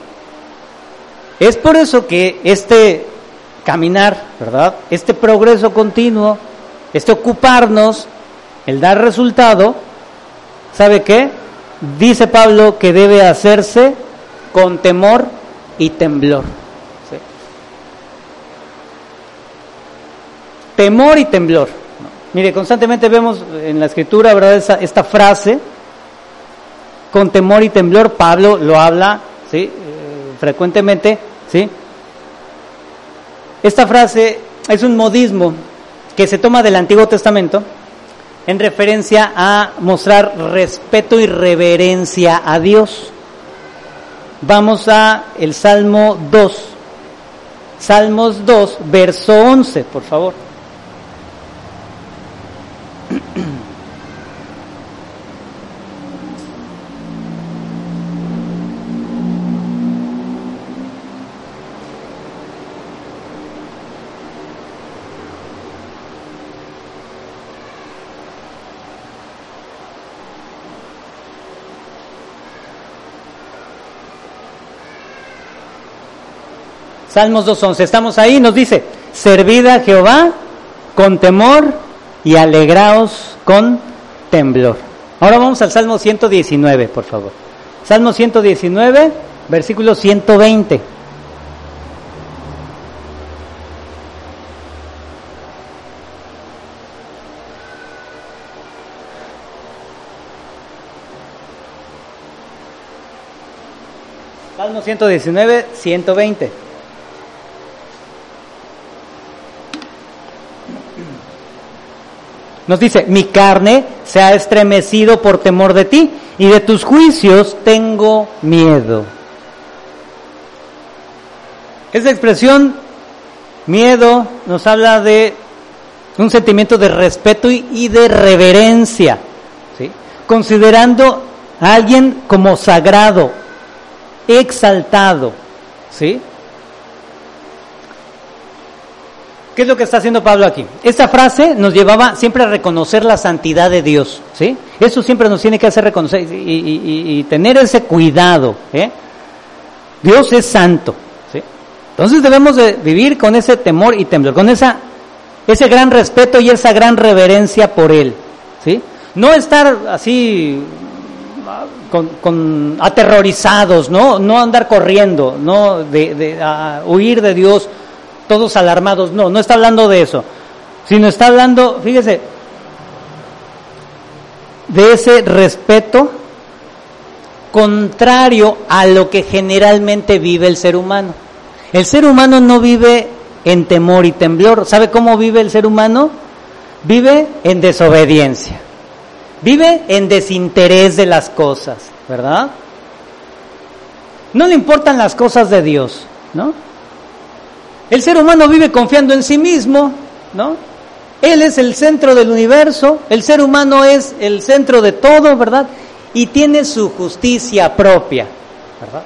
Es por eso que este caminar, ¿verdad? Este progreso continuo, este ocuparnos, el dar resultado, ¿sabe qué? Dice Pablo que debe hacerse con temor y temblor. Temor y temblor. Mire, constantemente vemos en la escritura, ¿verdad? Esta frase, con temor y temblor, Pablo lo habla, ¿sí? Frecuentemente, ¿sí? Esta frase es un modismo que se toma del Antiguo Testamento en referencia a mostrar respeto y reverencia a Dios. Vamos a el Salmo 2. Salmos 2, verso 11, por favor. Salmos 2.11, estamos ahí, nos dice, servid a Jehová con temor y alegraos con temblor. Ahora vamos al Salmo 119, por favor. Salmo 119, versículo 120. Salmo 119, 120. Nos dice, mi carne se ha estremecido por temor de ti y de tus juicios tengo miedo. Esa expresión, miedo, nos habla de un sentimiento de respeto y, de reverencia, ¿sí? considerando a alguien como sagrado, exaltado, ¿sí? ¿Qué es lo que está haciendo Pablo aquí? Esta frase nos llevaba siempre a reconocer la santidad de Dios, ¿sí? Eso siempre nos tiene que hacer reconocer y, tener ese cuidado, ¿eh? Dios es santo, ¿sí? Entonces debemos de vivir con ese temor y temblor, con esa, ese gran respeto y esa gran reverencia por Él, ¿sí? No estar así con, aterrorizados, ¿no? No andar corriendo, no de, huir de Dios todos alarmados. No, no está hablando de eso, sino está hablando, fíjese, de ese respeto contrario a lo que generalmente vive el ser humano. El ser humano no vive en temor y temblor. ¿Sabe cómo vive el ser humano? Vive en desobediencia. Vive en desinterés de las cosas, ¿verdad? No le importan las cosas de Dios, ¿no? El ser humano vive confiando en sí mismo, ¿no? Él es el centro del universo, el ser humano es el centro de todo, ¿verdad? Y tiene su justicia propia, ¿verdad?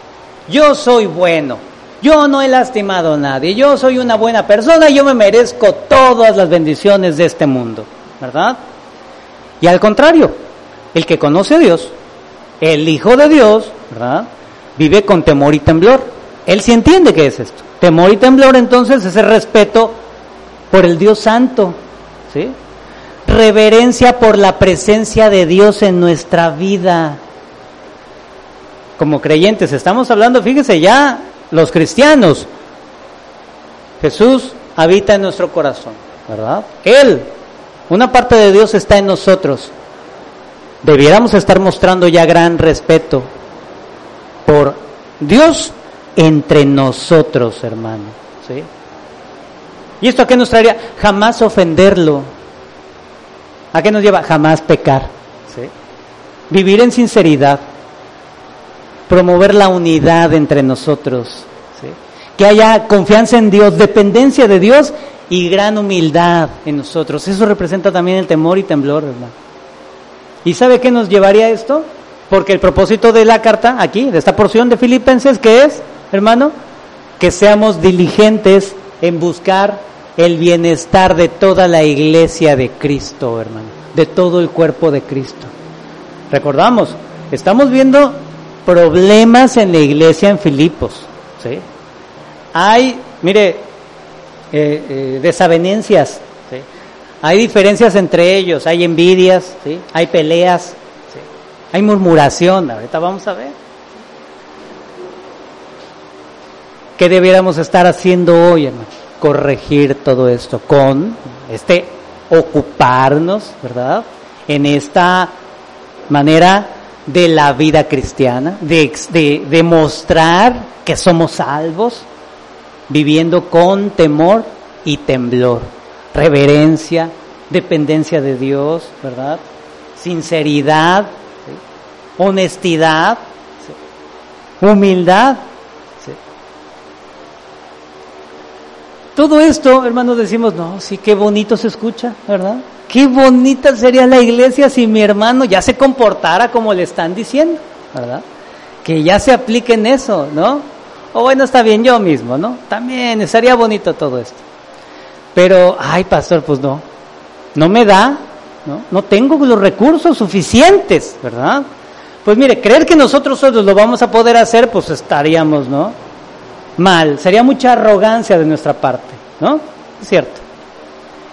Yo soy bueno, yo no he lastimado a nadie, yo soy una buena persona yo me merezco todas las bendiciones de este mundo, ¿verdad? Y al contrario, el que conoce a Dios, el Hijo de Dios, ¿verdad? Vive con temor y temblor. Él sí entiende qué es esto. Temor y temblor entonces es el respeto por el Dios Santo, ¿sí? Reverencia por la presencia de Dios en nuestra vida. Como creyentes, estamos hablando, fíjese ya, los cristianos. Jesús habita en nuestro corazón, ¿verdad? Él, una parte de Dios está en nosotros. Debiéramos estar mostrando ya gran respeto por Dios entre nosotros, hermano. ¿sí? ¿Y esto a qué nos traería? Jamás ofenderlo. ¿A qué nos lleva? Jamás pecar. ¿sí? Vivir en sinceridad. Promover la unidad entre nosotros. ¿sí? Que haya confianza en Dios, dependencia de Dios y gran humildad en nosotros. Eso representa también el temor y temblor, hermano. ¿Y sabe qué nos llevaría esto? Porque el propósito de la carta aquí, de esta porción de Filipenses, que es hermano, que seamos diligentes en buscar el bienestar de toda la iglesia de Cristo, hermano, de todo el cuerpo de Cristo. Recordamos, estamos viendo problemas en la iglesia en Filipos, ¿sí? Hay, mire, eh, eh, desavenencias, ¿sí? hay diferencias entre ellos, hay envidias, ¿sí? hay peleas, hay murmuración, ahorita vamos a ver. ¿Qué debiéramos estar haciendo hoy, hermano? Corregir todo esto con este ocuparnos, ¿verdad? En esta manera de la vida cristiana, de, de demostrar que somos salvos, viviendo con temor y temblor, reverencia, dependencia de Dios, ¿verdad? Sinceridad, honestidad, humildad todo esto, hermanos, decimos, no, sí, qué bonito se escucha, ¿verdad? Qué bonita sería la iglesia si mi hermano ya se comportara como le están diciendo, ¿verdad? Que ya se aplique en eso, ¿no? O bueno, está bien yo mismo, ¿no? También estaría bonito todo esto. Pero, ay, pastor, pues no, no me da, ¿no? No tengo los recursos suficientes, ¿verdad? Pues mire, creer que nosotros solos lo vamos a poder hacer, pues estaríamos, ¿no? Mal, sería mucha arrogancia de nuestra parte, ¿no? Es cierto.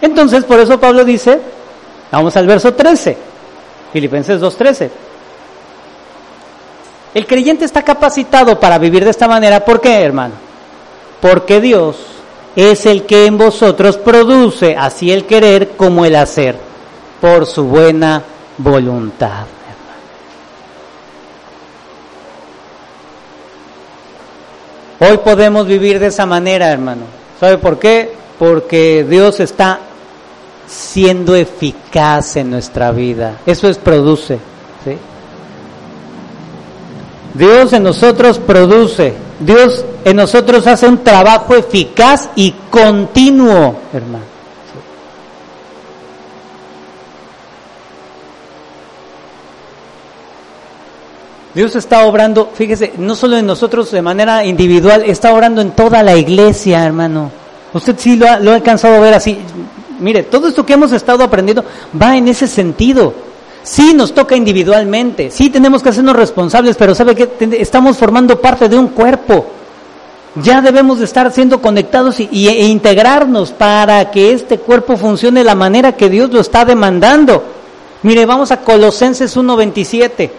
Entonces, por eso Pablo dice, vamos al verso 13, Filipenses 2.13. El creyente está capacitado para vivir de esta manera, ¿por qué, hermano? Porque Dios es el que en vosotros produce así el querer como el hacer, por su buena voluntad. Hoy podemos vivir de esa manera, hermano. ¿Sabe por qué? Porque Dios está siendo eficaz en nuestra vida. Eso es produce. Dios en nosotros produce. Dios en nosotros hace un trabajo eficaz y continuo, hermano. Dios está obrando, fíjese, no solo en nosotros de manera individual, está obrando en toda la iglesia, hermano. Usted sí lo ha, lo ha alcanzado a ver así. Mire, todo esto que hemos estado aprendiendo va en ese sentido. Sí nos toca individualmente, sí tenemos que hacernos responsables, pero sabe que estamos formando parte de un cuerpo. Ya debemos de estar siendo conectados y, e integrarnos para que este cuerpo funcione de la manera que Dios lo está demandando. Mire, vamos a Colosenses 1.27.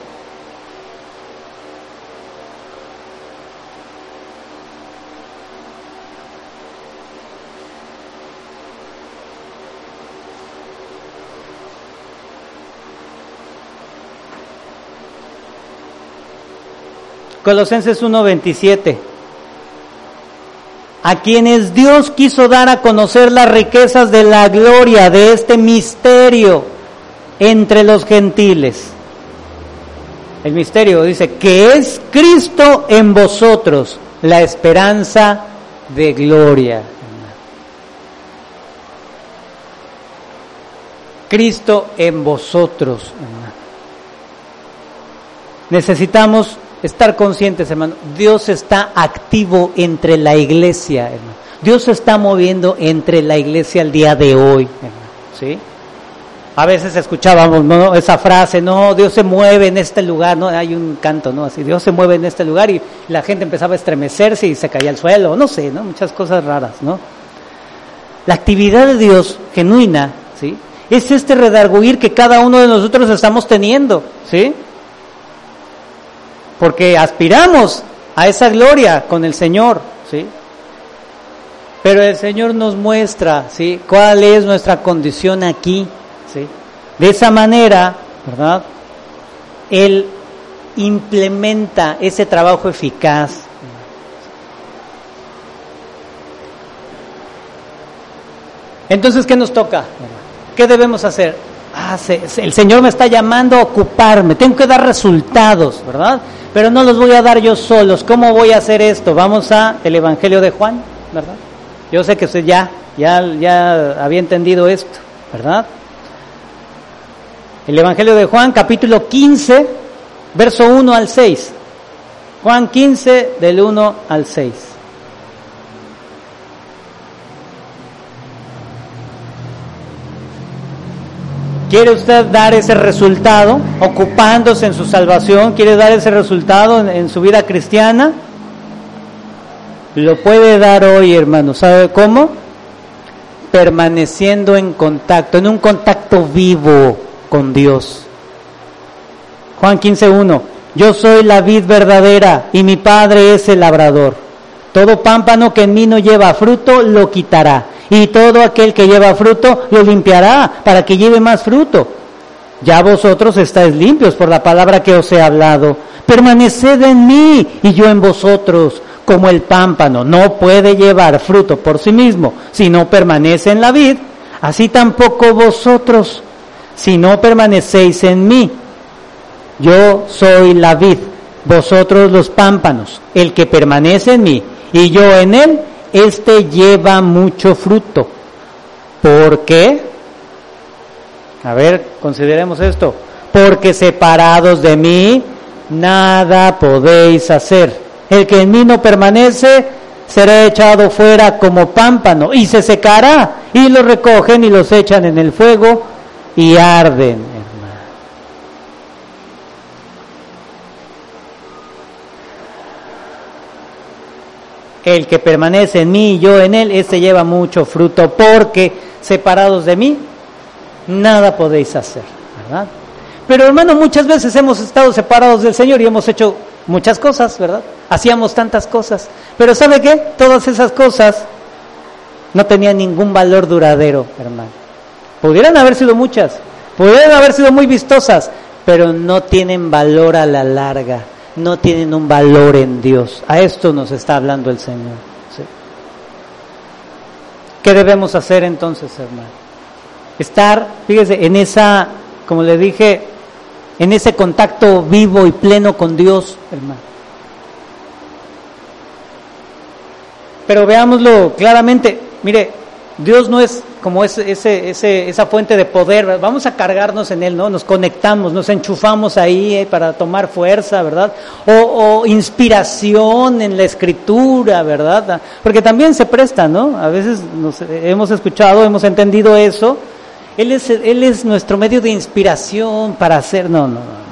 Colosenses 1:27. A quienes Dios quiso dar a conocer las riquezas de la gloria de este misterio entre los gentiles. El misterio dice que es Cristo en vosotros, la esperanza de gloria. Cristo en vosotros. Necesitamos estar conscientes, hermano, Dios está activo entre la iglesia, hermano. Dios se está moviendo entre la iglesia el día de hoy, hermano. ¿Sí? A veces escuchábamos ¿no? esa frase, no, Dios se mueve en este lugar, no, hay un canto, ¿no? Así, Dios se mueve en este lugar y la gente empezaba a estremecerse y se caía al suelo, no sé, ¿no? Muchas cosas raras, ¿no? La actividad de Dios genuina, ¿sí? Es este redarguir que cada uno de nosotros estamos teniendo, ¿sí? Porque aspiramos a esa gloria con el Señor, ¿sí? Pero el Señor nos muestra, ¿sí? ¿Cuál es nuestra condición aquí, ¿sí? De esa manera, ¿verdad? Él implementa ese trabajo eficaz. Entonces, ¿qué nos toca? ¿Qué debemos hacer? Ah, el Señor me está llamando a ocuparme, tengo que dar resultados, ¿verdad? Pero no los voy a dar yo solos. ¿Cómo voy a hacer esto? Vamos a el Evangelio de Juan, ¿verdad? Yo sé que usted ya, ya, ya había entendido esto, ¿verdad? El Evangelio de Juan, capítulo 15, verso 1 al 6. Juan 15, del 1 al 6. ¿Quiere usted dar ese resultado ocupándose en su salvación? ¿Quiere dar ese resultado en, su vida cristiana? Lo puede dar hoy, hermano. ¿Sabe cómo? Permaneciendo en contacto, en un contacto vivo con Dios. Juan 15.1. Yo soy la vid verdadera y mi Padre es el labrador. Todo pámpano que en mí no lleva fruto lo quitará y todo aquel que lleva fruto lo limpiará para que lleve más fruto. Ya vosotros estáis limpios por la palabra que os he hablado. Permaneced en mí y yo en vosotros, como el pámpano no puede llevar fruto por sí mismo si no permanece en la vid, así tampoco vosotros si no permanecéis en mí. Yo soy la vid, vosotros los pámpanos, el que permanece en mí y yo en él, este lleva mucho fruto. ¿Por qué? A ver, consideremos esto. Porque separados de mí, nada podéis hacer. El que en mí no permanece, será echado fuera como pámpano y se secará. Y lo recogen y los echan en el fuego y arden. El que permanece en mí y yo en él, ese lleva mucho fruto, porque separados de mí, nada podéis hacer, ¿verdad? Pero hermano, muchas veces hemos estado separados del Señor y hemos hecho muchas cosas, ¿verdad? Hacíamos tantas cosas. Pero ¿sabe qué? Todas esas cosas no tenían ningún valor duradero, hermano. Pudieran haber sido muchas, pudieran haber sido muy vistosas, pero no tienen valor a la larga no tienen un valor en Dios. A esto nos está hablando el Señor. ¿Qué debemos hacer entonces, hermano? Estar, fíjese, en esa, como le dije, en ese contacto vivo y pleno con Dios, hermano. Pero veámoslo claramente. Mire, Dios no es como ese, ese, esa fuente de poder, vamos a cargarnos en Él, ¿no? Nos conectamos, nos enchufamos ahí eh, para tomar fuerza, ¿verdad? O, inspiración en la escritura, ¿verdad? Porque también se presta, ¿no? A veces nos, hemos escuchado, hemos entendido eso. Él es, él es nuestro medio de inspiración para hacer, no, no, no.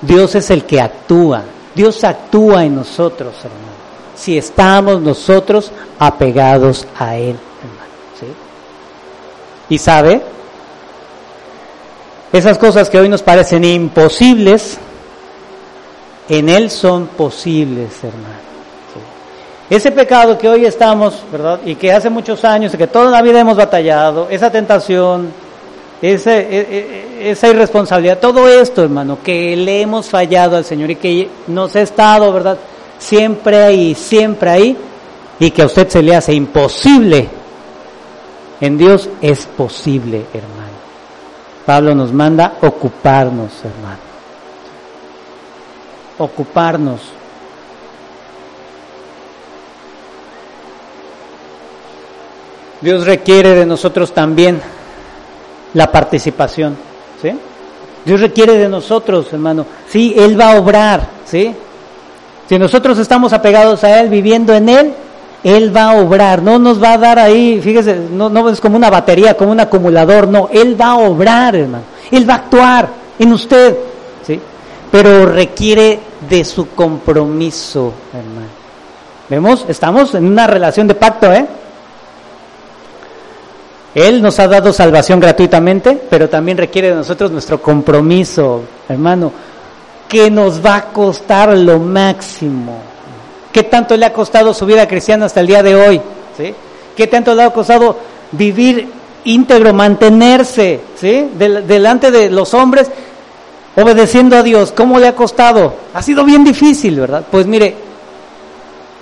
Dios es el que actúa, Dios actúa en nosotros, hermano. Si estamos nosotros apegados a Él. Y sabe, esas cosas que hoy nos parecen imposibles, en Él son posibles, hermano. Ese pecado que hoy estamos, ¿verdad? Y que hace muchos años, y que toda la vida hemos batallado, esa tentación, esa, e, e, esa irresponsabilidad, todo esto, hermano, que le hemos fallado al Señor y que nos ha estado, ¿verdad? Siempre ahí, siempre ahí, y que a usted se le hace imposible en Dios es posible, hermano. Pablo nos manda ocuparnos, hermano. Ocuparnos. Dios requiere de nosotros también la participación, ¿sí? Dios requiere de nosotros, hermano. Sí, Él va a obrar, ¿sí? Si nosotros estamos apegados a Él, viviendo en Él, él va a obrar, no nos va a dar ahí, fíjese, no, es como una batería, como un acumulador, no, Él va a obrar, hermano. Él va a actuar en usted, ¿sí? Pero requiere de su compromiso, hermano. ¿Vemos? Estamos en una relación de pacto, ¿eh? Él nos ha dado salvación gratuitamente, pero también requiere de nosotros nuestro compromiso, hermano, que nos va a costar lo máximo. ¿Qué tanto le ha costado su vida cristiana hasta el día de hoy? ¿Sí? ¿Qué tanto le ha costado vivir íntegro, mantenerse ¿sí? delante de los hombres, obedeciendo a Dios? ¿Cómo le ha costado? Ha sido bien difícil, ¿verdad? Pues mire,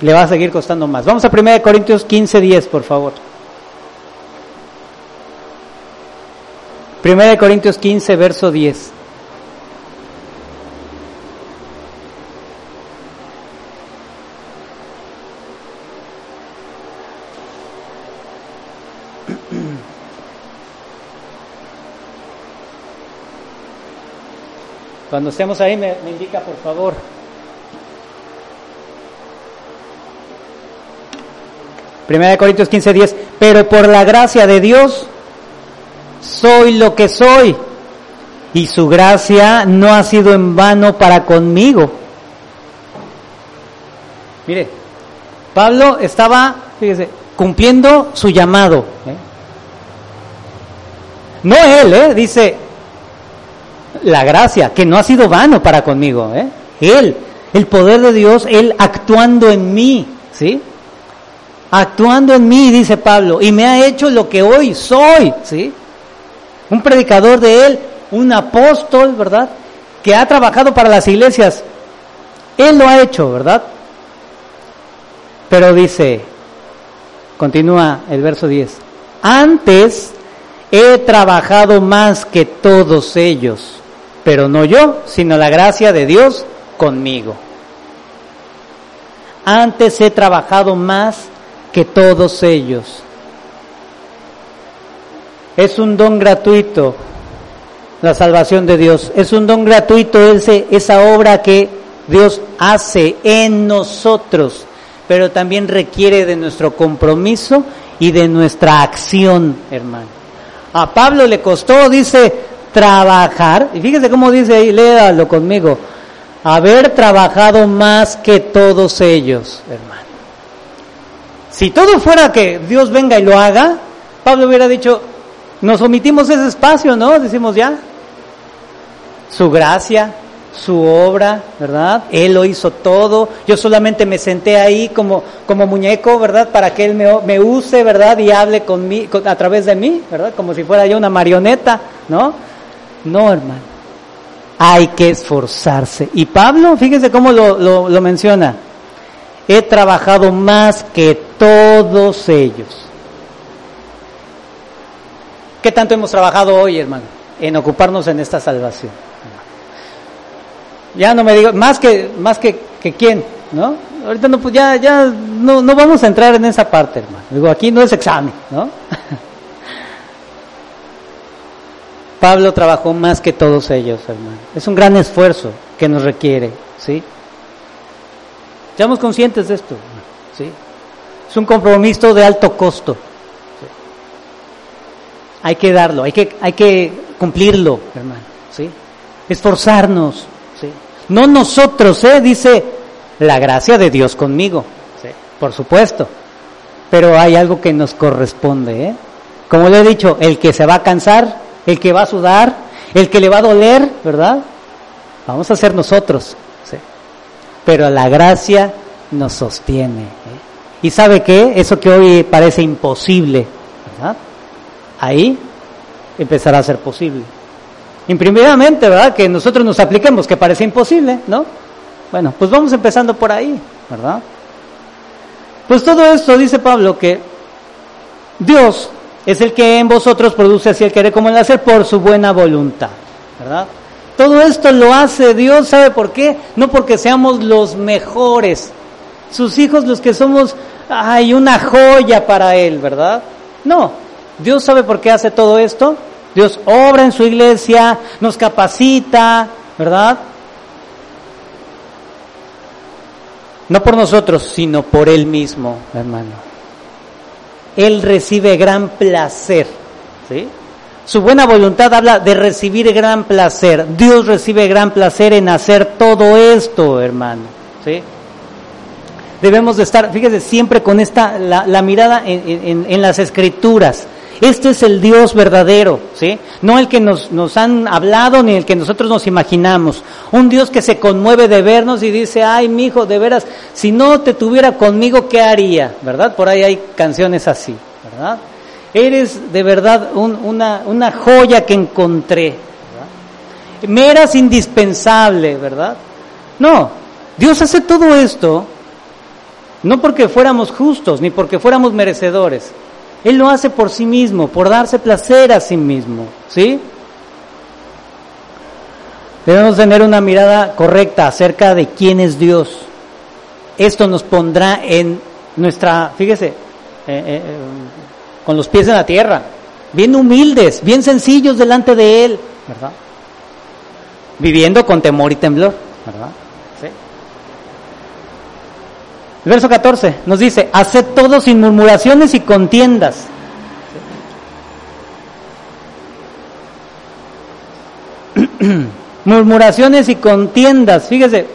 le va a seguir costando más. Vamos a 1 Corintios 15, 10, por favor. 1 Corintios 15, verso 10. Cuando estemos ahí me, indica por favor. Primera de Corintios 15, 10. Pero por la gracia de Dios soy lo que soy. Y su gracia no ha sido en vano para conmigo. Mire, Pablo estaba, fíjese, cumpliendo su llamado. ¿eh? No él, ¿eh? dice, la gracia, que no ha sido vano para conmigo, ¿eh? Él, el poder de Dios, Él actuando en mí, ¿sí? Actuando en mí, dice Pablo, y me ha hecho lo que hoy soy, ¿sí? Un predicador de Él, un apóstol, ¿verdad? Que ha trabajado para las iglesias. Él lo ha hecho, ¿verdad? Pero dice, continúa el verso 10, antes he trabajado más que todos ellos pero no yo, sino la gracia de Dios conmigo. Antes he trabajado más que todos ellos. Es un don gratuito la salvación de Dios. Es un don gratuito ese, esa obra que Dios hace en nosotros, pero también requiere de nuestro compromiso y de nuestra acción, hermano. A Pablo le costó, dice, trabajar, y fíjese cómo dice ahí, léalo conmigo, haber trabajado más que todos ellos, hermano. Si todo fuera que Dios venga y lo haga, Pablo hubiera dicho, nos omitimos ese espacio, ¿no? Decimos ya, su gracia, su obra, ¿verdad? Él lo hizo todo. Yo solamente me senté ahí como, como muñeco, ¿verdad? Para que Él me, me use, ¿verdad? Y hable con mí, a través de mí, ¿verdad? Como si fuera yo una marioneta, ¿no? No, hermano. Hay que esforzarse. Y Pablo, fíjese cómo lo, lo, lo menciona. He trabajado más que todos ellos. ¿Qué tanto hemos trabajado hoy, hermano? En ocuparnos en esta salvación. Ya no me digo, más que, más que, que quién, ¿no? Ahorita no, pues ya, ya no, no vamos a entrar en esa parte, hermano. Digo, aquí no es examen, ¿no? Pablo trabajó más que todos ellos, hermano. Es un gran esfuerzo que nos requiere, ¿sí? Seamos conscientes de esto, ¿sí? Es un compromiso de alto costo. ¿sí? Hay que darlo, hay que, hay que cumplirlo, hermano, ¿sí? Esforzarnos, no nosotros, ¿eh? dice la gracia de Dios conmigo, ¿sí? por supuesto. Pero hay algo que nos corresponde. ¿eh? Como le he dicho, el que se va a cansar, el que va a sudar, el que le va a doler, ¿verdad? Vamos a ser nosotros. ¿sí? Pero la gracia nos sostiene. ¿eh? ¿Y sabe qué? Eso que hoy parece imposible, ¿verdad? Ahí empezará a ser posible. Imprimiramente, ¿verdad? Que nosotros nos apliquemos, que parece imposible, ¿no? Bueno, pues vamos empezando por ahí, ¿verdad? Pues todo esto dice Pablo que Dios es el que en vosotros produce así el querer como el hacer por su buena voluntad, ¿verdad? Todo esto lo hace Dios, ¿sabe por qué? No porque seamos los mejores, sus hijos los que somos, hay una joya para Él, ¿verdad? No, Dios sabe por qué hace todo esto, Dios obra en su iglesia, nos capacita, ¿verdad? No por nosotros, sino por Él mismo, hermano. Él recibe gran placer, ¿sí? Su buena voluntad habla de recibir gran placer. Dios recibe gran placer en hacer todo esto, hermano, ¿sí? Debemos de estar, fíjese, siempre con esta, la, mirada en, en las escrituras este es el Dios verdadero, ¿sí? No el que nos, han hablado ni el que nosotros nos imaginamos. Un Dios que se conmueve de vernos y dice, ay, mi hijo, de veras, si no te tuviera conmigo, ¿qué haría? ¿Verdad? Por ahí hay canciones así, ¿verdad? Eres de verdad una, una joya que encontré. Me eras indispensable, ¿verdad? No, Dios hace todo esto no porque fuéramos justos ni porque fuéramos merecedores, él lo hace por sí mismo, por darse placer a sí mismo, ¿sí? Debemos tener una mirada correcta acerca de quién es Dios. Esto nos pondrá en nuestra, fíjese, eh, eh, eh, con los pies en la tierra, bien humildes, bien sencillos delante de Él, ¿verdad? Viviendo con temor y temblor, ¿verdad? El verso 14 nos dice, haced todo sin murmuraciones y contiendas. murmuraciones y contiendas, fíjese,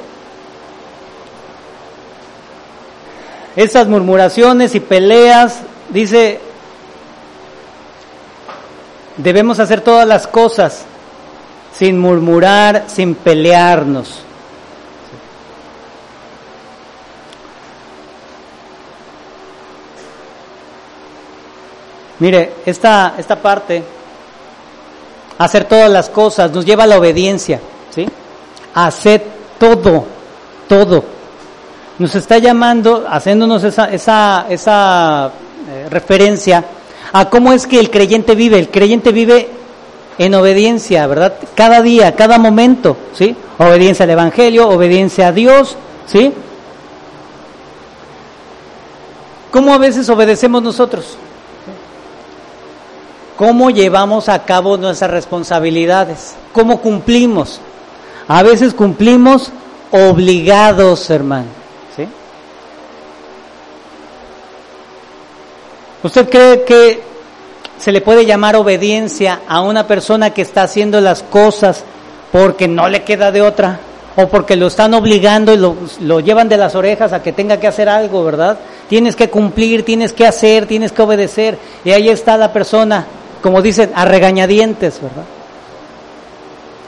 esas murmuraciones y peleas, dice, debemos hacer todas las cosas sin murmurar, sin pelearnos. Mire, esta, esta parte, hacer todas las cosas, nos lleva a la obediencia, ¿sí? Hacer todo, todo. Nos está llamando, haciéndonos esa, esa, esa eh, referencia a cómo es que el creyente vive. El creyente vive en obediencia, ¿verdad? Cada día, cada momento, ¿sí? Obediencia al Evangelio, obediencia a Dios, ¿sí? ¿Cómo a veces obedecemos nosotros? ¿Cómo llevamos a cabo nuestras responsabilidades? ¿Cómo cumplimos? A veces cumplimos obligados, hermano. ¿sí? ¿Usted cree que se le puede llamar obediencia a una persona que está haciendo las cosas porque no le queda de otra? O porque lo están obligando y lo, lo llevan de las orejas a que tenga que hacer algo, ¿verdad? Tienes que cumplir, tienes que hacer, tienes que obedecer. Y ahí está la persona, como dicen, a regañadientes, ¿verdad?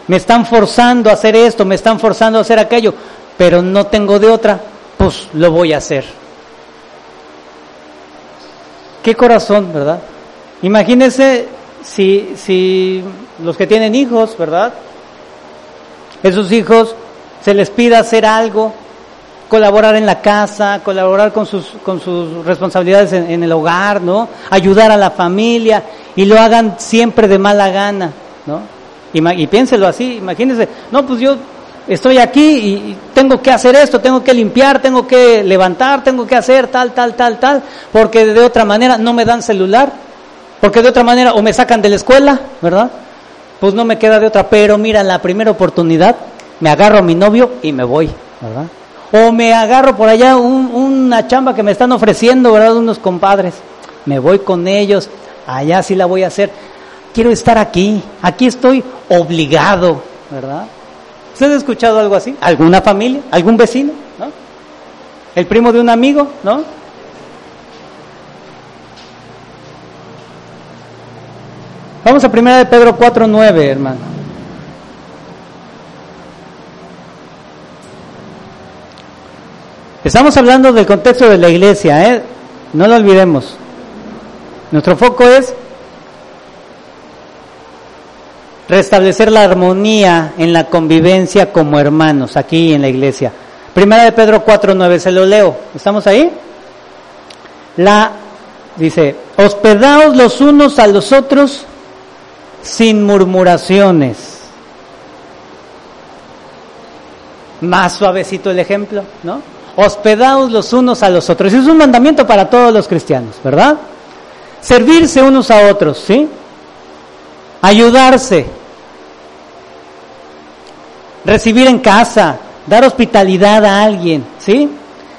Me están forzando a hacer esto, me están forzando a hacer aquello, pero no tengo de otra, pues lo voy a hacer. Qué corazón, ¿verdad? Imagínense si, si los que tienen hijos, ¿verdad? Esos hijos se les pida hacer algo, colaborar en la casa, colaborar con sus, con sus responsabilidades en, el hogar, ¿no? Ayudar a la familia y lo hagan siempre de mala gana, ¿no? Y, piénselo así, imagínense, no, pues yo estoy aquí y tengo que hacer esto, tengo que limpiar, tengo que levantar, tengo que hacer tal, tal, tal, tal, porque de otra manera no me dan celular, porque de otra manera o me sacan de la escuela, ¿verdad? Pues no me queda de otra, pero mira, la primera oportunidad me agarro a mi novio y me voy, ¿verdad? O me agarro por allá un, una chamba que me están ofreciendo, ¿verdad? Unos compadres. Me voy con ellos, allá sí la voy a hacer. Quiero estar aquí, aquí estoy obligado, ¿verdad? ¿Usted ha escuchado algo así? ¿Alguna familia? ¿Algún vecino? ¿No? ¿El primo de un amigo? ¿No? Vamos a primera de Pedro 4.9, hermano. Estamos hablando del contexto de la iglesia, ¿eh? no lo olvidemos. Nuestro foco es restablecer la armonía en la convivencia como hermanos aquí en la iglesia. Primera de Pedro 4:9, se lo leo. ¿Estamos ahí? La dice, "Hospedaos los unos a los otros sin murmuraciones." Más suavecito el ejemplo, ¿no? Hospedaos los unos a los otros. Es un mandamiento para todos los cristianos, ¿verdad? Servirse unos a otros, ¿sí? Ayudarse. Recibir en casa, dar hospitalidad a alguien, ¿sí?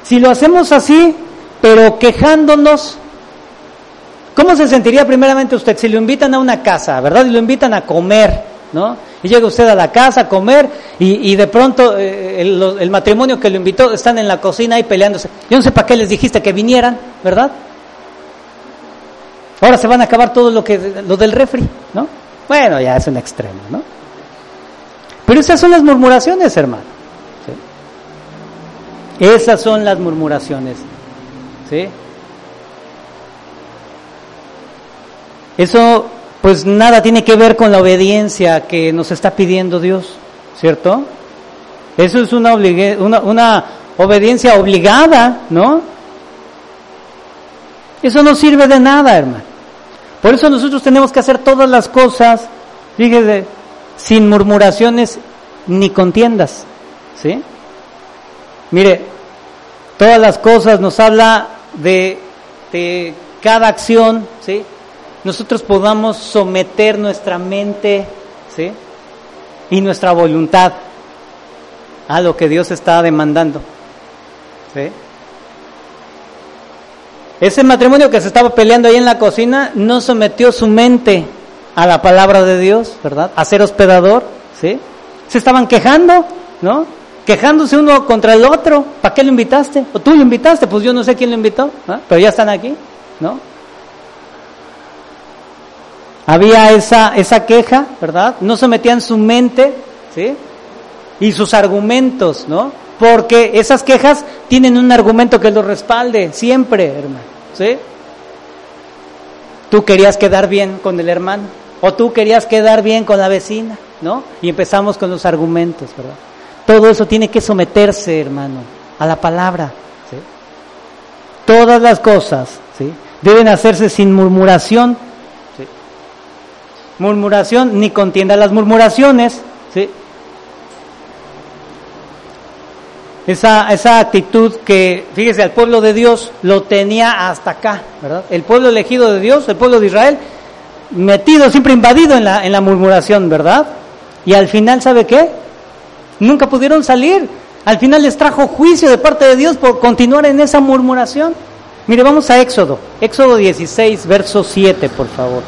Si lo hacemos así, pero quejándonos, ¿cómo se sentiría primeramente usted si lo invitan a una casa, ¿verdad? Y lo invitan a comer, ¿no? Y llega usted a la casa a comer y, y de pronto eh, el, el, matrimonio que lo invitó están en la cocina ahí peleándose. Yo no sé para qué les dijiste que vinieran, ¿verdad? Ahora se van a acabar todo lo, que, lo del refri, ¿no? Bueno, ya es un extremo, ¿no? Pero esas son las murmuraciones, hermano. Esas son las murmuraciones. ¿Sí? Eso pues nada tiene que ver con la obediencia que nos está pidiendo Dios, ¿cierto? Eso es una, una, una obediencia obligada, ¿no? Eso no sirve de nada, hermano. Por eso nosotros tenemos que hacer todas las cosas, fíjese, sin murmuraciones ni contiendas, ¿sí? Mire, todas las cosas nos habla de, de cada acción, ¿sí? Nosotros podamos someter nuestra mente ¿sí? y nuestra voluntad a lo que Dios está demandando. ¿sí? Ese matrimonio que se estaba peleando ahí en la cocina no sometió su mente a la palabra de Dios, ¿verdad? A ser hospedador, ¿sí? Se estaban quejando, ¿no? Quejándose uno contra el otro. ¿Para qué lo invitaste? ¿O tú lo invitaste? Pues yo no sé quién lo invitó, ¿no? pero ya están aquí, ¿no? Había esa, esa queja, ¿verdad? No sometían su mente, ¿sí? Y sus argumentos, ¿no? Porque esas quejas tienen un argumento que los respalde, siempre, hermano, ¿sí? Tú querías quedar bien con el hermano, o tú querías quedar bien con la vecina, ¿no? Y empezamos con los argumentos, ¿verdad? Todo eso tiene que someterse, hermano, a la palabra, ¿sí? Todas las cosas, ¿sí? Deben hacerse sin murmuración murmuración ni contienda. Las murmuraciones, ¿sí? esa, esa actitud que, fíjese, al pueblo de Dios lo tenía hasta acá, ¿verdad? El pueblo elegido de Dios, el pueblo de Israel, metido, siempre invadido en la, en la murmuración, ¿verdad? Y al final, ¿sabe qué? Nunca pudieron salir. Al final les trajo juicio de parte de Dios por continuar en esa murmuración. Mire, vamos a Éxodo, Éxodo 16, verso 7, por favor.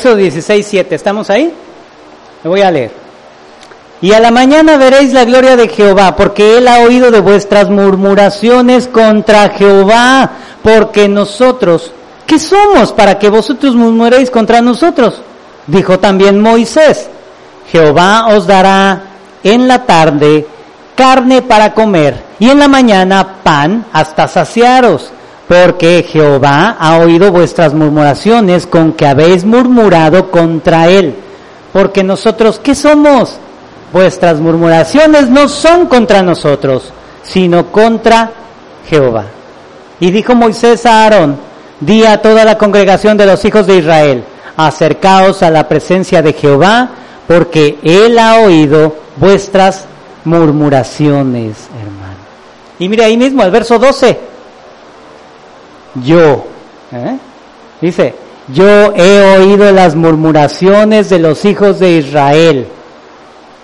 Éxodo 16, 7. ¿Estamos ahí? Me voy a leer. Y a la mañana veréis la gloria de Jehová, porque él ha oído de vuestras murmuraciones contra Jehová, porque nosotros, ¿qué somos para que vosotros murmuréis contra nosotros? Dijo también Moisés, Jehová os dará en la tarde carne para comer y en la mañana pan hasta saciaros porque Jehová ha oído vuestras murmuraciones con que habéis murmurado contra él. Porque nosotros, ¿qué somos? Vuestras murmuraciones no son contra nosotros, sino contra Jehová. Y dijo Moisés a Aarón, di a toda la congregación de los hijos de Israel, acercaos a la presencia de Jehová, porque él ha oído vuestras murmuraciones, hermano. Y mire ahí mismo, el verso 12 yo. ¿eh? Dice, yo he oído las murmuraciones de los hijos de Israel.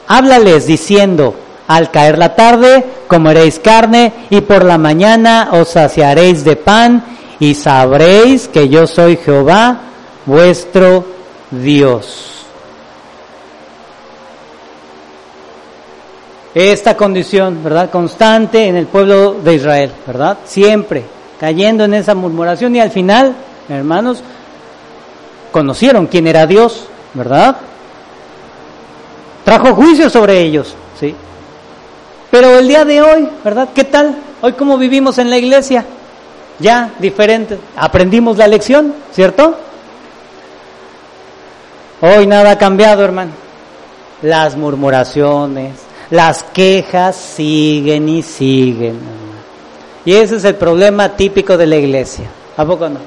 Háblales diciendo, al caer la tarde comeréis carne y por la mañana os saciaréis de pan y sabréis que yo soy Jehová, vuestro Dios. Esta condición, ¿verdad? Constante en el pueblo de Israel, ¿verdad? Siempre cayendo en esa murmuración y al final, hermanos, conocieron quién era Dios, ¿verdad? Trajo juicio sobre ellos, ¿sí? Pero el día de hoy, ¿verdad? ¿Qué tal? Hoy cómo vivimos en la iglesia, ya diferente, aprendimos la lección, ¿cierto? Hoy nada ha cambiado, hermano. Las murmuraciones, las quejas siguen y siguen. Y ese es el problema típico de la iglesia. ¿A poco no?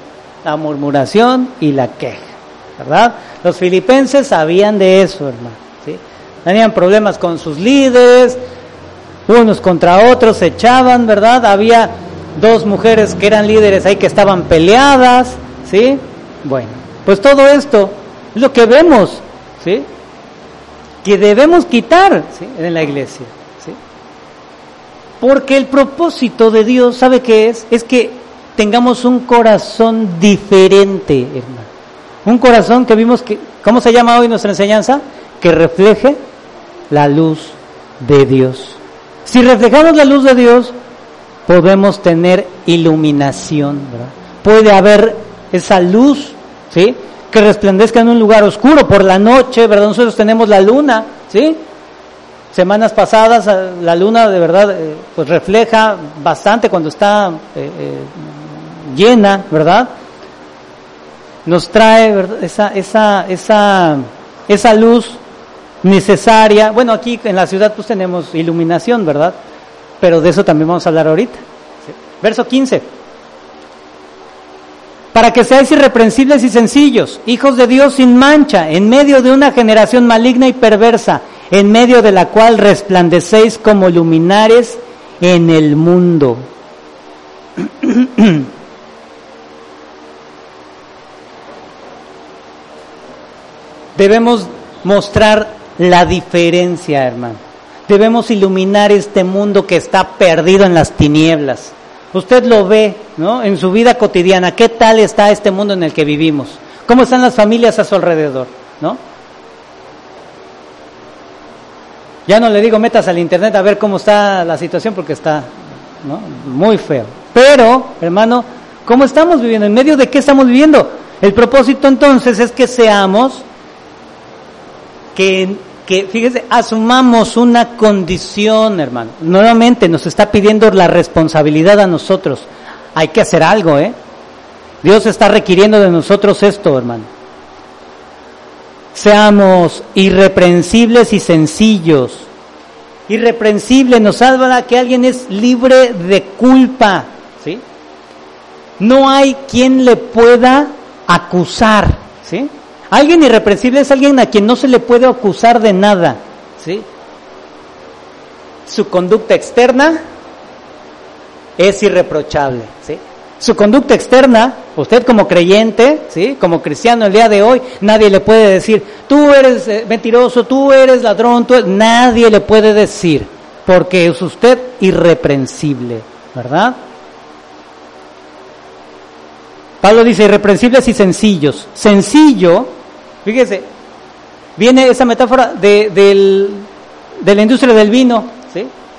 La murmuración y la queja, ¿verdad? Los filipenses sabían de eso, hermano. ¿sí? Tenían problemas con sus líderes, unos contra otros se echaban, ¿verdad? Había dos mujeres que eran líderes ahí que estaban peleadas, ¿sí? Bueno, pues todo esto es lo que vemos, ¿sí? Que debemos quitar en la iglesia. Porque el propósito de Dios, ¿sabe qué es? Es que tengamos un corazón diferente, hermano. Un corazón que vimos que, ¿cómo se llama hoy nuestra enseñanza? Que refleje la luz de Dios. Si reflejamos la luz de Dios, podemos tener iluminación, ¿verdad? Puede haber esa luz, ¿sí? Que resplandezca en un lugar oscuro por la noche, ¿verdad? Nosotros tenemos la luna, ¿sí? Semanas pasadas eh, la luna de verdad eh, pues refleja bastante cuando está eh, llena, ¿verdad? Nos trae esa, esa, esa, esa luz necesaria. Bueno, aquí en la ciudad pues tenemos iluminación, ¿verdad? Pero de eso también vamos a hablar ahorita. Verso 15. Para que seáis irreprensibles y sencillos, hijos de Dios sin mancha, en medio de una generación maligna y perversa, en medio de la cual resplandecéis como luminares en el mundo. Debemos mostrar la diferencia, hermano. Debemos iluminar este mundo que está perdido en las tinieblas. Usted lo ve, ¿no? En su vida cotidiana. ¿Qué tal está este mundo en el que vivimos? ¿Cómo están las familias a su alrededor, ¿no? Ya no le digo metas al internet a ver cómo está la situación porque está muy feo. Pero, hermano, ¿cómo estamos viviendo? ¿En medio de qué estamos viviendo? El propósito entonces es que seamos, que, que fíjese, asumamos una condición, hermano. Nuevamente nos está pidiendo la responsabilidad a nosotros. Hay que hacer algo, ¿eh? Dios está requiriendo de nosotros esto, hermano. Seamos irreprensibles y sencillos. irreprensible, nos habla que alguien es libre de culpa, ¿sí? No hay quien le pueda acusar, ¿sí? Alguien irreprensible es alguien a quien no se le puede acusar de nada, ¿sí? Su conducta externa es irreprochable, ¿sí? Su conducta externa, usted como creyente, ¿sí? Como cristiano el día de hoy, nadie le puede decir, tú eres eh, mentiroso, tú eres ladrón, nadie le puede decir, porque es usted irreprensible, ¿verdad? Pablo dice irreprensibles y sencillos. Sencillo, fíjese, viene esa metáfora de, del, de la industria del vino.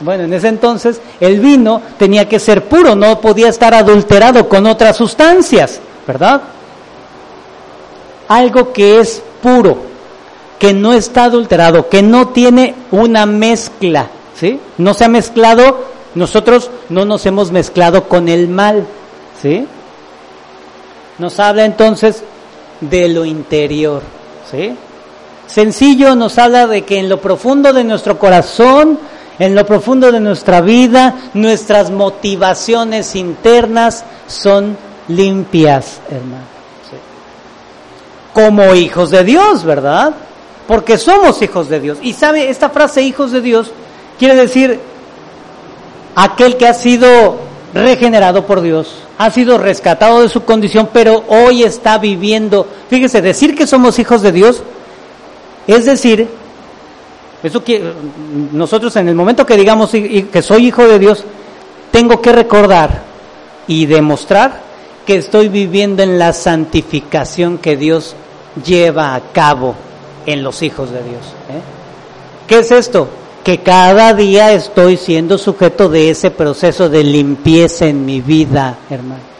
Bueno, en ese entonces el vino tenía que ser puro, no podía estar adulterado con otras sustancias, ¿verdad? Algo que es puro, que no está adulterado, que no tiene una mezcla, ¿sí? No se ha mezclado, nosotros no nos hemos mezclado con el mal, ¿sí? Nos habla entonces de lo interior, ¿sí? Sencillo nos habla de que en lo profundo de nuestro corazón en lo profundo de nuestra vida, nuestras motivaciones internas son limpias, hermano. Como hijos de Dios, ¿verdad? Porque somos hijos de Dios. Y sabe, esta frase hijos de Dios quiere decir aquel que ha sido regenerado por Dios, ha sido rescatado de su condición, pero hoy está viviendo. Fíjese, decir que somos hijos de Dios es decir eso que nosotros en el momento que digamos que soy hijo de Dios, tengo que recordar y demostrar que estoy viviendo en la santificación que Dios lleva a cabo en los hijos de Dios. ¿eh? ¿Qué es esto? Que cada día estoy siendo sujeto de ese proceso de limpieza en mi vida, hermano.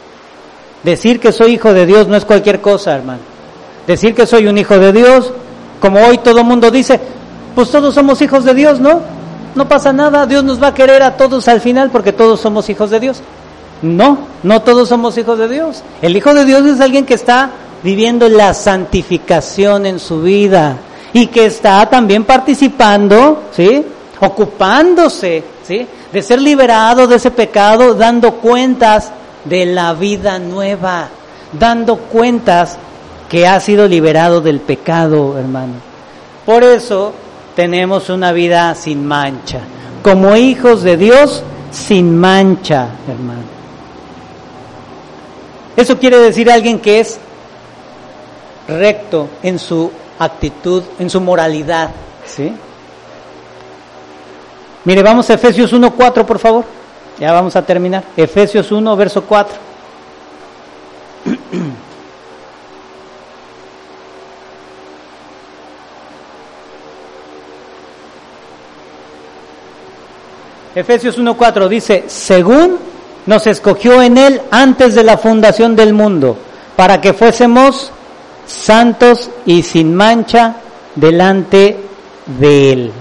Decir que soy hijo de Dios no es cualquier cosa, hermano. Decir que soy un hijo de Dios, como hoy todo mundo dice, pues todos somos hijos de Dios, ¿no? No pasa nada, Dios nos va a querer a todos al final porque todos somos hijos de Dios. No, no todos somos hijos de Dios. El hijo de Dios es alguien que está viviendo la santificación en su vida y que está también participando, ¿sí? Ocupándose, ¿sí? De ser liberado de ese pecado, dando cuentas de la vida nueva, dando cuentas que ha sido liberado del pecado, hermano. Por eso tenemos una vida sin mancha. Como hijos de Dios, sin mancha, hermano. Eso quiere decir alguien que es recto en su actitud, en su moralidad, ¿sí? Mire, vamos a Efesios 1.4, por favor. Ya vamos a terminar. Efesios 1, verso 4. Efesios 1.4 dice, según nos escogió en Él antes de la fundación del mundo, para que fuésemos santos y sin mancha delante de Él.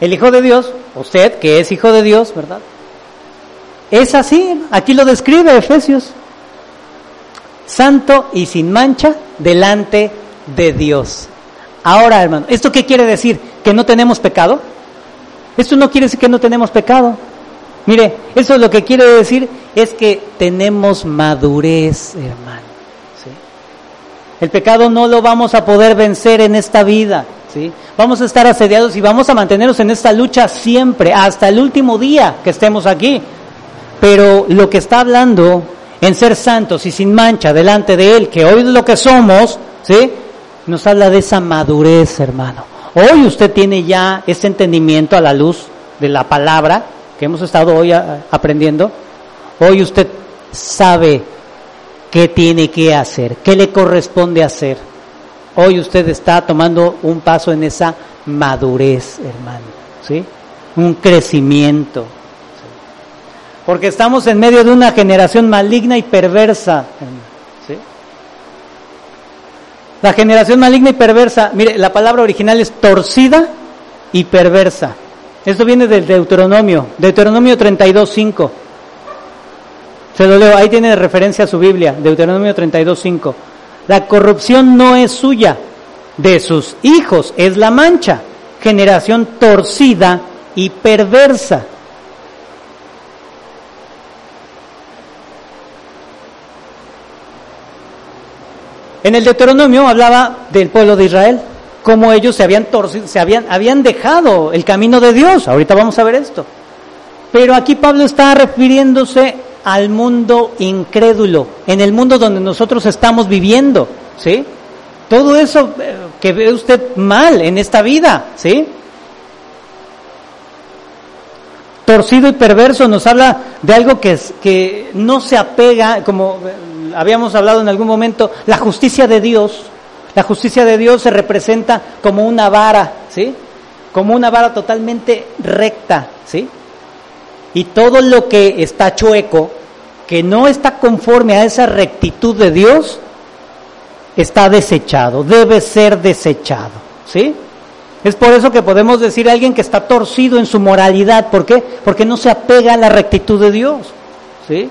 El Hijo de Dios, usted que es Hijo de Dios, ¿verdad? Es así, aquí lo describe Efesios. Santo y sin mancha delante de Dios. Ahora, hermano, ¿esto qué quiere decir? ¿Que no tenemos pecado? Esto no quiere decir que no tenemos pecado. Mire, eso lo que quiere decir es que tenemos madurez, hermano. ¿sí? El pecado no lo vamos a poder vencer en esta vida. ¿sí? Vamos a estar asediados y vamos a mantenernos en esta lucha siempre, hasta el último día que estemos aquí. Pero lo que está hablando en ser santos y sin mancha delante de Él, que hoy es lo que somos, ¿sí? Nos habla de esa madurez, hermano. Hoy usted tiene ya ese entendimiento a la luz de la palabra que hemos estado hoy aprendiendo. Hoy usted sabe qué tiene que hacer, qué le corresponde hacer. Hoy usted está tomando un paso en esa madurez, hermano, ¿sí? Un crecimiento. Porque estamos en medio de una generación maligna y perversa, hermano. La generación maligna y perversa, mire, la palabra original es torcida y perversa. Esto viene del Deuteronomio, Deuteronomio 32.5. Se lo leo, ahí tiene referencia a su Biblia, Deuteronomio 32.5. La corrupción no es suya, de sus hijos es la mancha, generación torcida y perversa. En el Deuteronomio hablaba del pueblo de Israel, cómo ellos se habían torcido, se habían, habían dejado el camino de Dios. Ahorita vamos a ver esto. Pero aquí Pablo está refiriéndose al mundo incrédulo, en el mundo donde nosotros estamos viviendo, ¿sí? Todo eso eh, que ve usted mal en esta vida, ¿sí? Torcido y perverso nos habla de algo que, que no se apega, como habíamos hablado en algún momento, la justicia de Dios. La justicia de Dios se representa como una vara, ¿sí? Como una vara totalmente recta, ¿sí? Y todo lo que está chueco, que no está conforme a esa rectitud de Dios, está desechado, debe ser desechado. ¿Sí? Es por eso que podemos decir a alguien que está torcido en su moralidad. ¿Por qué? Porque no se apega a la rectitud de Dios. ¿Sí?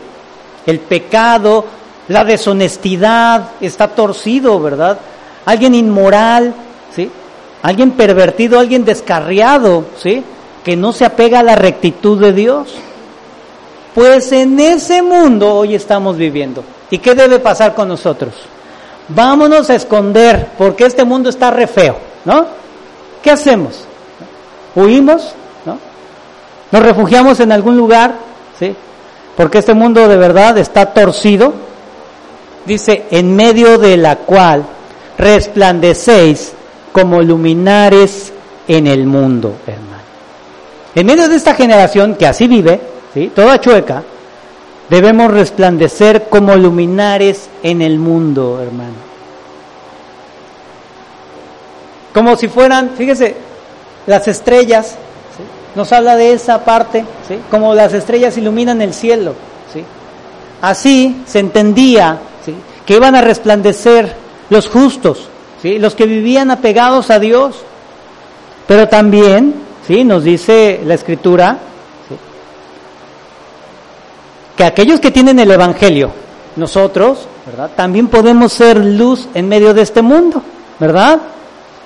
El pecado, la deshonestidad está torcido, ¿verdad? Alguien inmoral, ¿sí? Alguien pervertido, alguien descarriado, ¿sí? que no se apega a la rectitud de Dios. Pues en ese mundo hoy estamos viviendo. ¿Y qué debe pasar con nosotros? Vámonos a esconder porque este mundo está re feo, ¿no? ¿Qué hacemos? ¿Huimos? ¿No? ¿Nos refugiamos en algún lugar? ¿Sí? Porque este mundo de verdad está torcido. Dice, en medio de la cual resplandecéis como luminares en el mundo, hermano. En medio de esta generación que así vive, ¿sí? toda chueca, debemos resplandecer como luminares en el mundo, hermano. Como si fueran, fíjese, las estrellas, nos habla de esa parte, ¿sí? como las estrellas iluminan el cielo. ¿sí? Así se entendía. Que iban a resplandecer los justos, ¿sí? los que vivían apegados a Dios, pero también ¿sí? Nos dice la escritura que aquellos que tienen el Evangelio, nosotros, ¿verdad? También podemos ser luz en medio de este mundo, ¿verdad?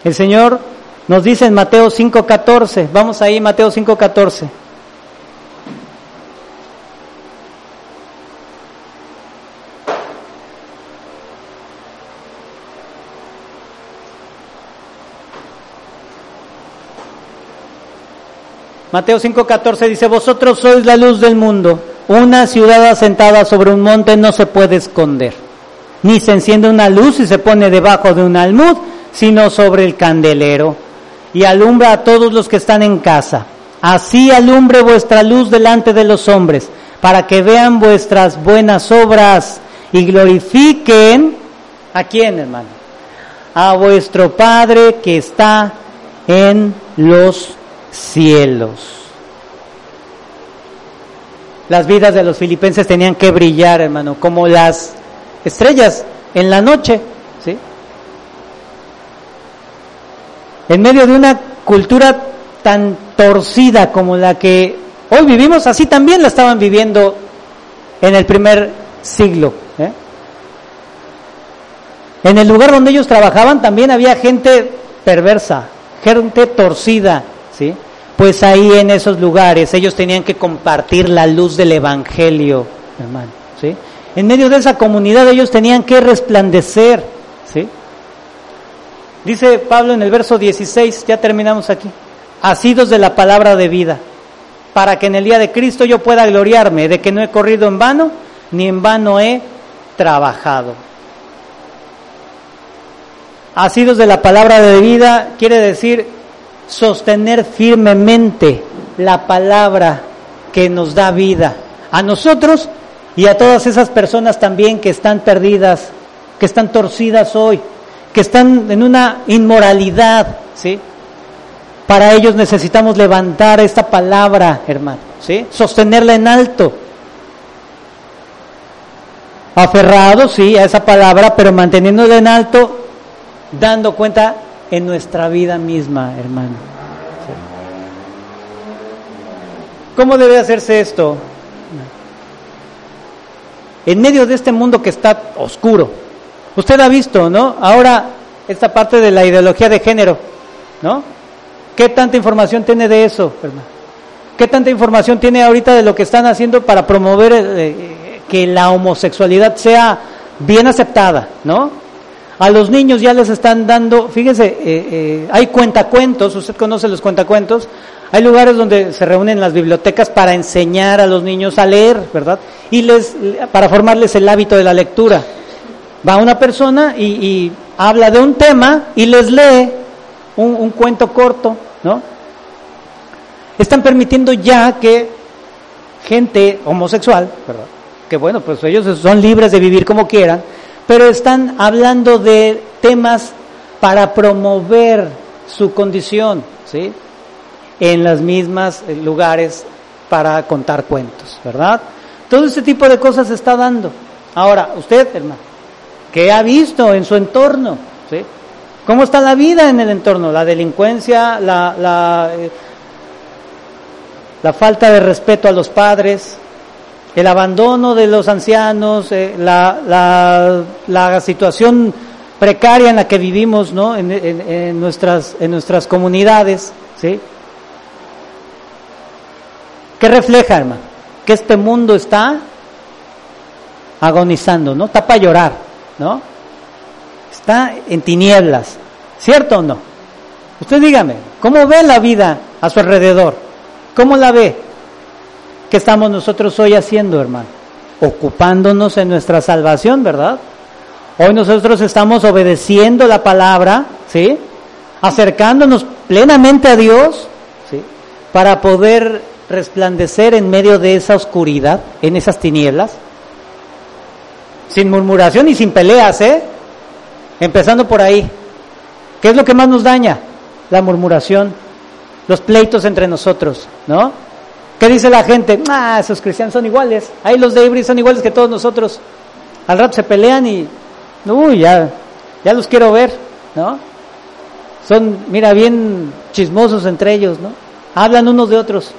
El Señor nos dice en Mateo 5.14, vamos ahí, Mateo 5.14. Mateo 5:14 dice, vosotros sois la luz del mundo. Una ciudad asentada sobre un monte no se puede esconder. Ni se enciende una luz y se pone debajo de un almud, sino sobre el candelero. Y alumbra a todos los que están en casa. Así alumbre vuestra luz delante de los hombres, para que vean vuestras buenas obras y glorifiquen a quién, hermano? A vuestro Padre que está en los cielos. Las vidas de los filipenses tenían que brillar, hermano, como las estrellas en la noche, ¿sí? En medio de una cultura tan torcida como la que hoy vivimos, así también la estaban viviendo en el primer siglo. ¿eh? En el lugar donde ellos trabajaban también había gente perversa, gente torcida, ¿sí? Pues ahí en esos lugares ellos tenían que compartir la luz del Evangelio, hermano, ¿sí? En medio de esa comunidad ellos tenían que resplandecer, ¿sí? Dice Pablo en el verso 16, ya terminamos aquí, asidos de la palabra de vida, para que en el día de Cristo yo pueda gloriarme de que no he corrido en vano, ni en vano he trabajado. Asidos de la palabra de vida quiere decir sostener firmemente la palabra que nos da vida a nosotros y a todas esas personas también que están perdidas, que están torcidas hoy, que están en una inmoralidad, ¿sí? Para ellos necesitamos levantar esta palabra, hermano, ¿sí? Sostenerla en alto. Aferrados, sí, a esa palabra, pero manteniéndola en alto, dando cuenta en nuestra vida misma, hermano. ¿Cómo debe hacerse esto? En medio de este mundo que está oscuro. Usted ha visto, ¿no? Ahora esta parte de la ideología de género, ¿no? ¿Qué tanta información tiene de eso, hermano? ¿Qué tanta información tiene ahorita de lo que están haciendo para promover eh, que la homosexualidad sea bien aceptada, ¿no? A los niños ya les están dando, fíjese, eh, eh, hay cuentacuentos, usted conoce los cuentacuentos, hay lugares donde se reúnen las bibliotecas para enseñar a los niños a leer, ¿verdad? Y les, para formarles el hábito de la lectura. Va una persona y, habla de un tema y les lee un, cuento corto, ¿no? Están permitiendo ya que gente homosexual, ¿verdad? Que bueno, pues ellos son libres de vivir como quieran, pero están hablando de temas para promover su condición, ¿sí? en los mismos eh, lugares para contar cuentos, ¿verdad? Todo este tipo de cosas se está dando. Ahora, usted, hermano, ¿qué ha visto en su entorno? ¿Sí? ¿Cómo está la vida en el entorno? La delincuencia, la, la, eh, la falta de respeto a los padres, el abandono de los ancianos, eh, la, la, la, situación precaria en la que vivimos ¿no? en, en, nuestras, en nuestras comunidades. ¿sí? ¿Qué refleja, hermano? Que este mundo está agonizando, ¿no? Está para llorar, ¿no? Está en tinieblas, ¿cierto o no? Usted dígame, ¿cómo ve la vida a su alrededor? ¿Cómo la ve? ¿Qué estamos nosotros hoy haciendo, hermano? Ocupándonos en nuestra salvación, ¿verdad? Hoy nosotros estamos obedeciendo la palabra, ¿sí? Acercándonos plenamente a Dios, ¿sí? Para poder resplandecer en medio de esa oscuridad, en esas tinieblas, sin murmuración y sin peleas, ¿eh? Empezando por ahí. ¿Qué es lo que más nos daña? La murmuración, los pleitos entre nosotros, ¿no? ¿Qué dice la gente? Ah, esos cristianos son iguales. Ahí los de Ibris son iguales que todos nosotros. Al rato se pelean y, uy, ya, ya los quiero ver, ¿no? Son, mira, bien chismosos entre ellos, ¿no? Hablan unos de otros.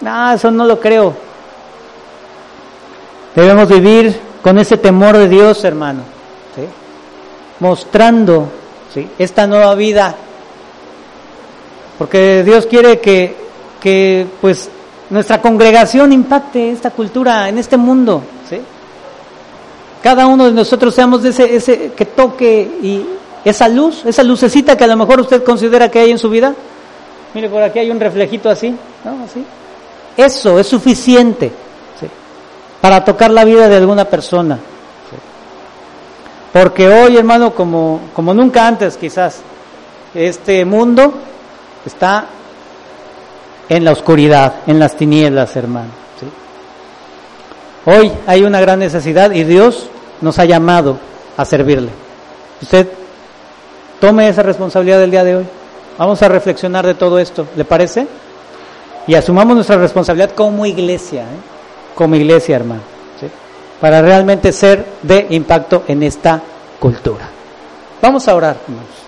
No, eso no lo creo. Debemos vivir con ese temor de Dios, hermano, mostrando esta nueva vida, porque Dios quiere que, que pues nuestra congregación impacte esta cultura en este mundo. Cada uno de nosotros seamos de ese, ese que toque y esa luz, esa lucecita que a lo mejor usted considera que hay en su vida. Mire, por aquí hay un reflejito así, ¿no? Así. Eso es suficiente para tocar la vida de alguna persona. Porque hoy, hermano, como, como nunca antes quizás, este mundo está en la oscuridad, en las tinieblas, hermano. Hoy hay una gran necesidad y Dios nos ha llamado a servirle. Usted tome esa responsabilidad del día de hoy. Vamos a reflexionar de todo esto. ¿Le parece? y asumamos nuestra responsabilidad como iglesia, ¿eh? como iglesia, hermano, para realmente ser de impacto en esta cultura. Vamos a orar, hermanos.